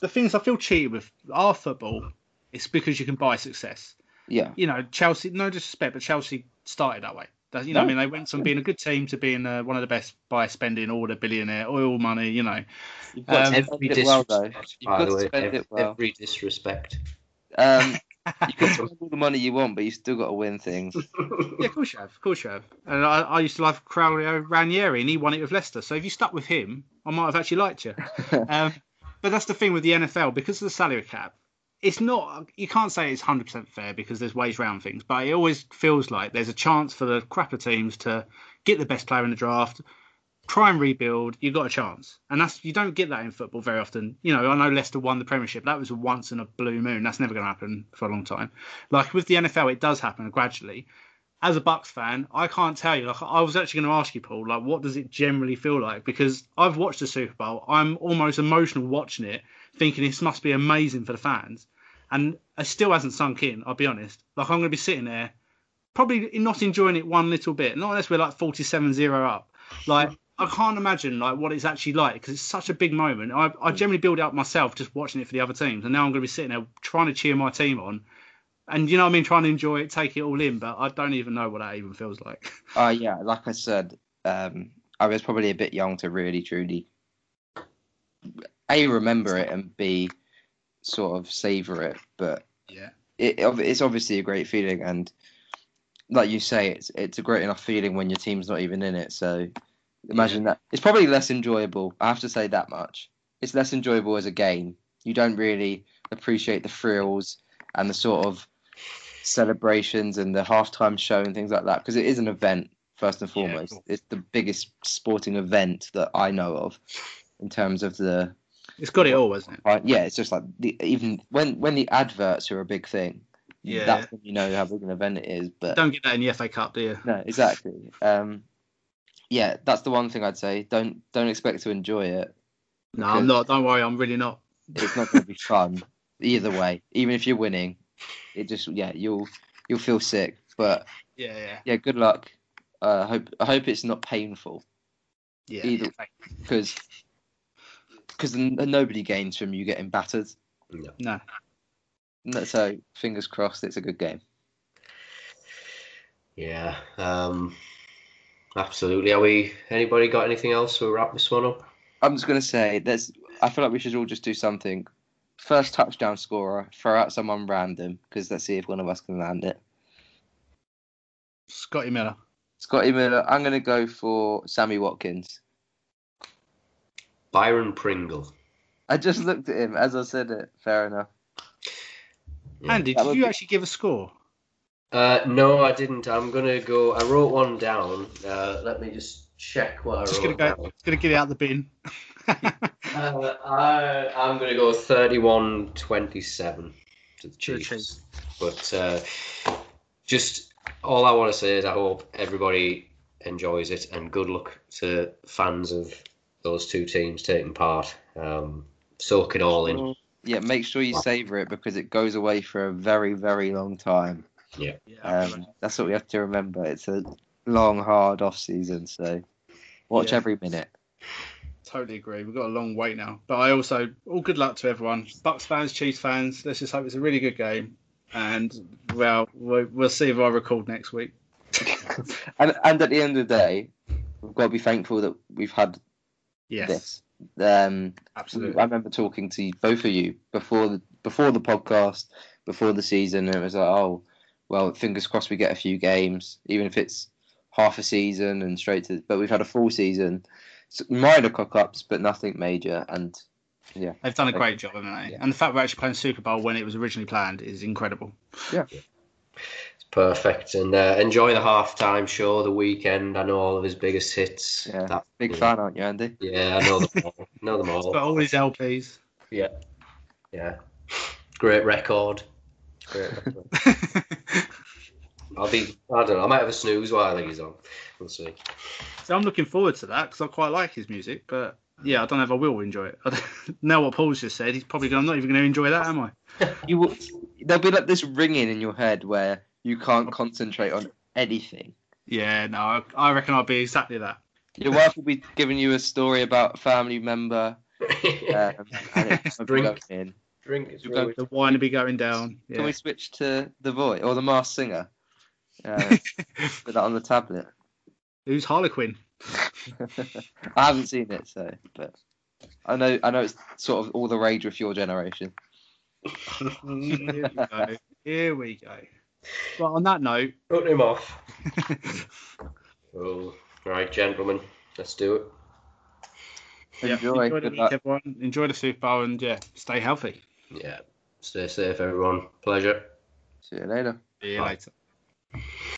the things I feel cheated with our football. It's because you can buy success. Yeah, You know, Chelsea. No disrespect, but Chelsea started that way. That- You know, No. I mean, they went from being a good team to being uh, one of the best by spending all the billionaire oil money. You know, you've got Um, to Every spend it well disrespect, You've got to way, spend every, it well. every disrespect. Um, *laughs* you can spend all the money you want, but you still got to win things. *laughs* yeah, of course you have, of course you have. And I, I used to love Claudio Ranieri, and he won it with Leicester. So if you stuck with him, I might have actually liked you. *laughs* Um, but that's the thing with the NFL because of the salary cap. It's not you can't say it's hundred percent fair because there's ways around things, but it always feels like there's a chance for the crapper teams to get the best player in the draft, try and rebuild. You've got a chance, and that's you don't get that in football very often. You know, I know Leicester won the Premiership. That was once in a blue moon. That's never going to happen for a long time. Like with the NFL, it does happen gradually. As a Bucks fan, I can't tell you. Like I was actually going to ask you, Paul, like what does it generally feel like? Because I've watched the Super Bowl. I'm almost emotional watching it, thinking this must be amazing for the fans, and it still hasn't sunk in. I'll be honest. Like I'm going to be sitting there, probably not enjoying it one little bit. Not unless we're like 47-0 up. Like I can't imagine like what it's actually like because it's such a big moment. I, I generally build it up myself just watching it for the other teams, and now I'm going to be sitting there trying to cheer my team on, and you know what I mean, trying to enjoy it, take it all in. But I don't even know what that even feels like. *laughs* Uh, yeah, like I said, um, I was probably a bit young to really truly a remember it and b sort of savor it. But Yeah. it, it's obviously a great feeling, and like you say, it's it's a great enough feeling when your team's not even in it. So imagine that. It's probably less enjoyable. I have to say that much. It's less enjoyable as a game. You don't really appreciate the frills and the sort of celebrations and the halftime show and things like that because it is an event first and Yeah, foremost. cool. It's the biggest sporting event that I know of in terms of the It's got it all, hasn't it? Right, yeah, it's just like the, even when when the adverts are a big thing, Yeah. that's when you know how big an event it is. But Don't get that in the FA Cup, do you? no, exactly. Um, yeah, that's the one thing I'd say. Don't don't expect to enjoy it. No, I'm not. Don't worry, I'm really not. It's not going to be fun either way. Even if you're winning, it just yeah you'll you'll feel sick. But Yeah, yeah, yeah, good luck. Uh, hope I hope it's not painful yeah. Either- because because nobody gains from you getting battered. No. No. No, So fingers crossed, it's a good game. Yeah. Um, absolutely. Are we? Anybody got anything else? We'll wrap this one up. I'm just gonna say there's. I feel like we should all just do something. First touchdown scorer, throw out someone random because let's see if one of us can land it. Scotty Miller. Scotty Miller. I'm gonna go for Sammy Watkins. Byron Pringle. I just looked at him as I said it. Fair enough. Andy, That did you be- actually give a score? Uh, no, I didn't. I'm gonna go. I wrote one down. Uh, let me just check what I Just wrote gonna go. down. Just gonna get it out the bin. *laughs* Uh, I, I'm gonna go 31-27 to the the Chiefs. Chiefs. But uh, just all I want to say is I hope everybody enjoys it, and good luck to fans of those two teams taking part. Um, soak it all in. Yeah, make sure you savor it because it goes away for a very, very long time. Yeah, Um, that's what we have to remember. It's a long, hard off season, so watch Yeah. every minute. totally agree. We've got a long wait now, but I also all good luck to everyone. Bucks fans, Chiefs fans. Let's just hope it's a really good game, and well, we'll, we'll see if I record next week. *laughs* and and at the end of the day, we've got to be thankful that we've had Yes, this. Um, absolutely. I remember talking to both of you before the before the podcast, before the season, and it was like, oh, well, fingers crossed we get a few games, even if it's half a season and straight to. But we've had a full season, S- minor cock ups, but nothing major, and yeah, They've done a great job, haven't they? Yeah. And the fact we're actually playing Super Bowl when it was originally planned is incredible. It's *laughs* perfect. And uh, enjoy the halftime show, the Weeknd. I know all of his biggest hits. Yeah, That- big yeah. fan, aren't you, Andy? Yeah, I know them all. *laughs* know them Got all. all his LPs. Yeah. Yeah. Great record. Great record. *laughs* I'll be. I don't know. I might have a snooze while he's on. We'll see. so I'm looking forward to that because I quite like his music, but yeah, I don't know if I will enjoy it. *laughs* I don't know what Paul's just said. He's probably going. I'm not even going to enjoy that, am I? You will, there'll be like this ringing in your head where you can't concentrate on anything. Yeah, no, I, I reckon I'll be exactly that. Your wife will be giving you a story about a family member, um, *laughs* and it's Drink. in. Drink is You go- The wine will be going down. Can we switch to the voice or the masked singer? *laughs* Uh, put that on the tablet. Who's Harlequin? *laughs* I haven't seen it, so but I know I know it's sort of all the rage with your generation. Here we go. Here we go. Well, on that note, Put him off. *laughs* Oh, right, gentlemen, let's do it. yeah, Enjoy. enjoy the Good week, everyone. Enjoy the Super Bowl and yeah, stay healthy. Yeah. Stay safe, everyone. Pleasure. See you later. See you Bye. later.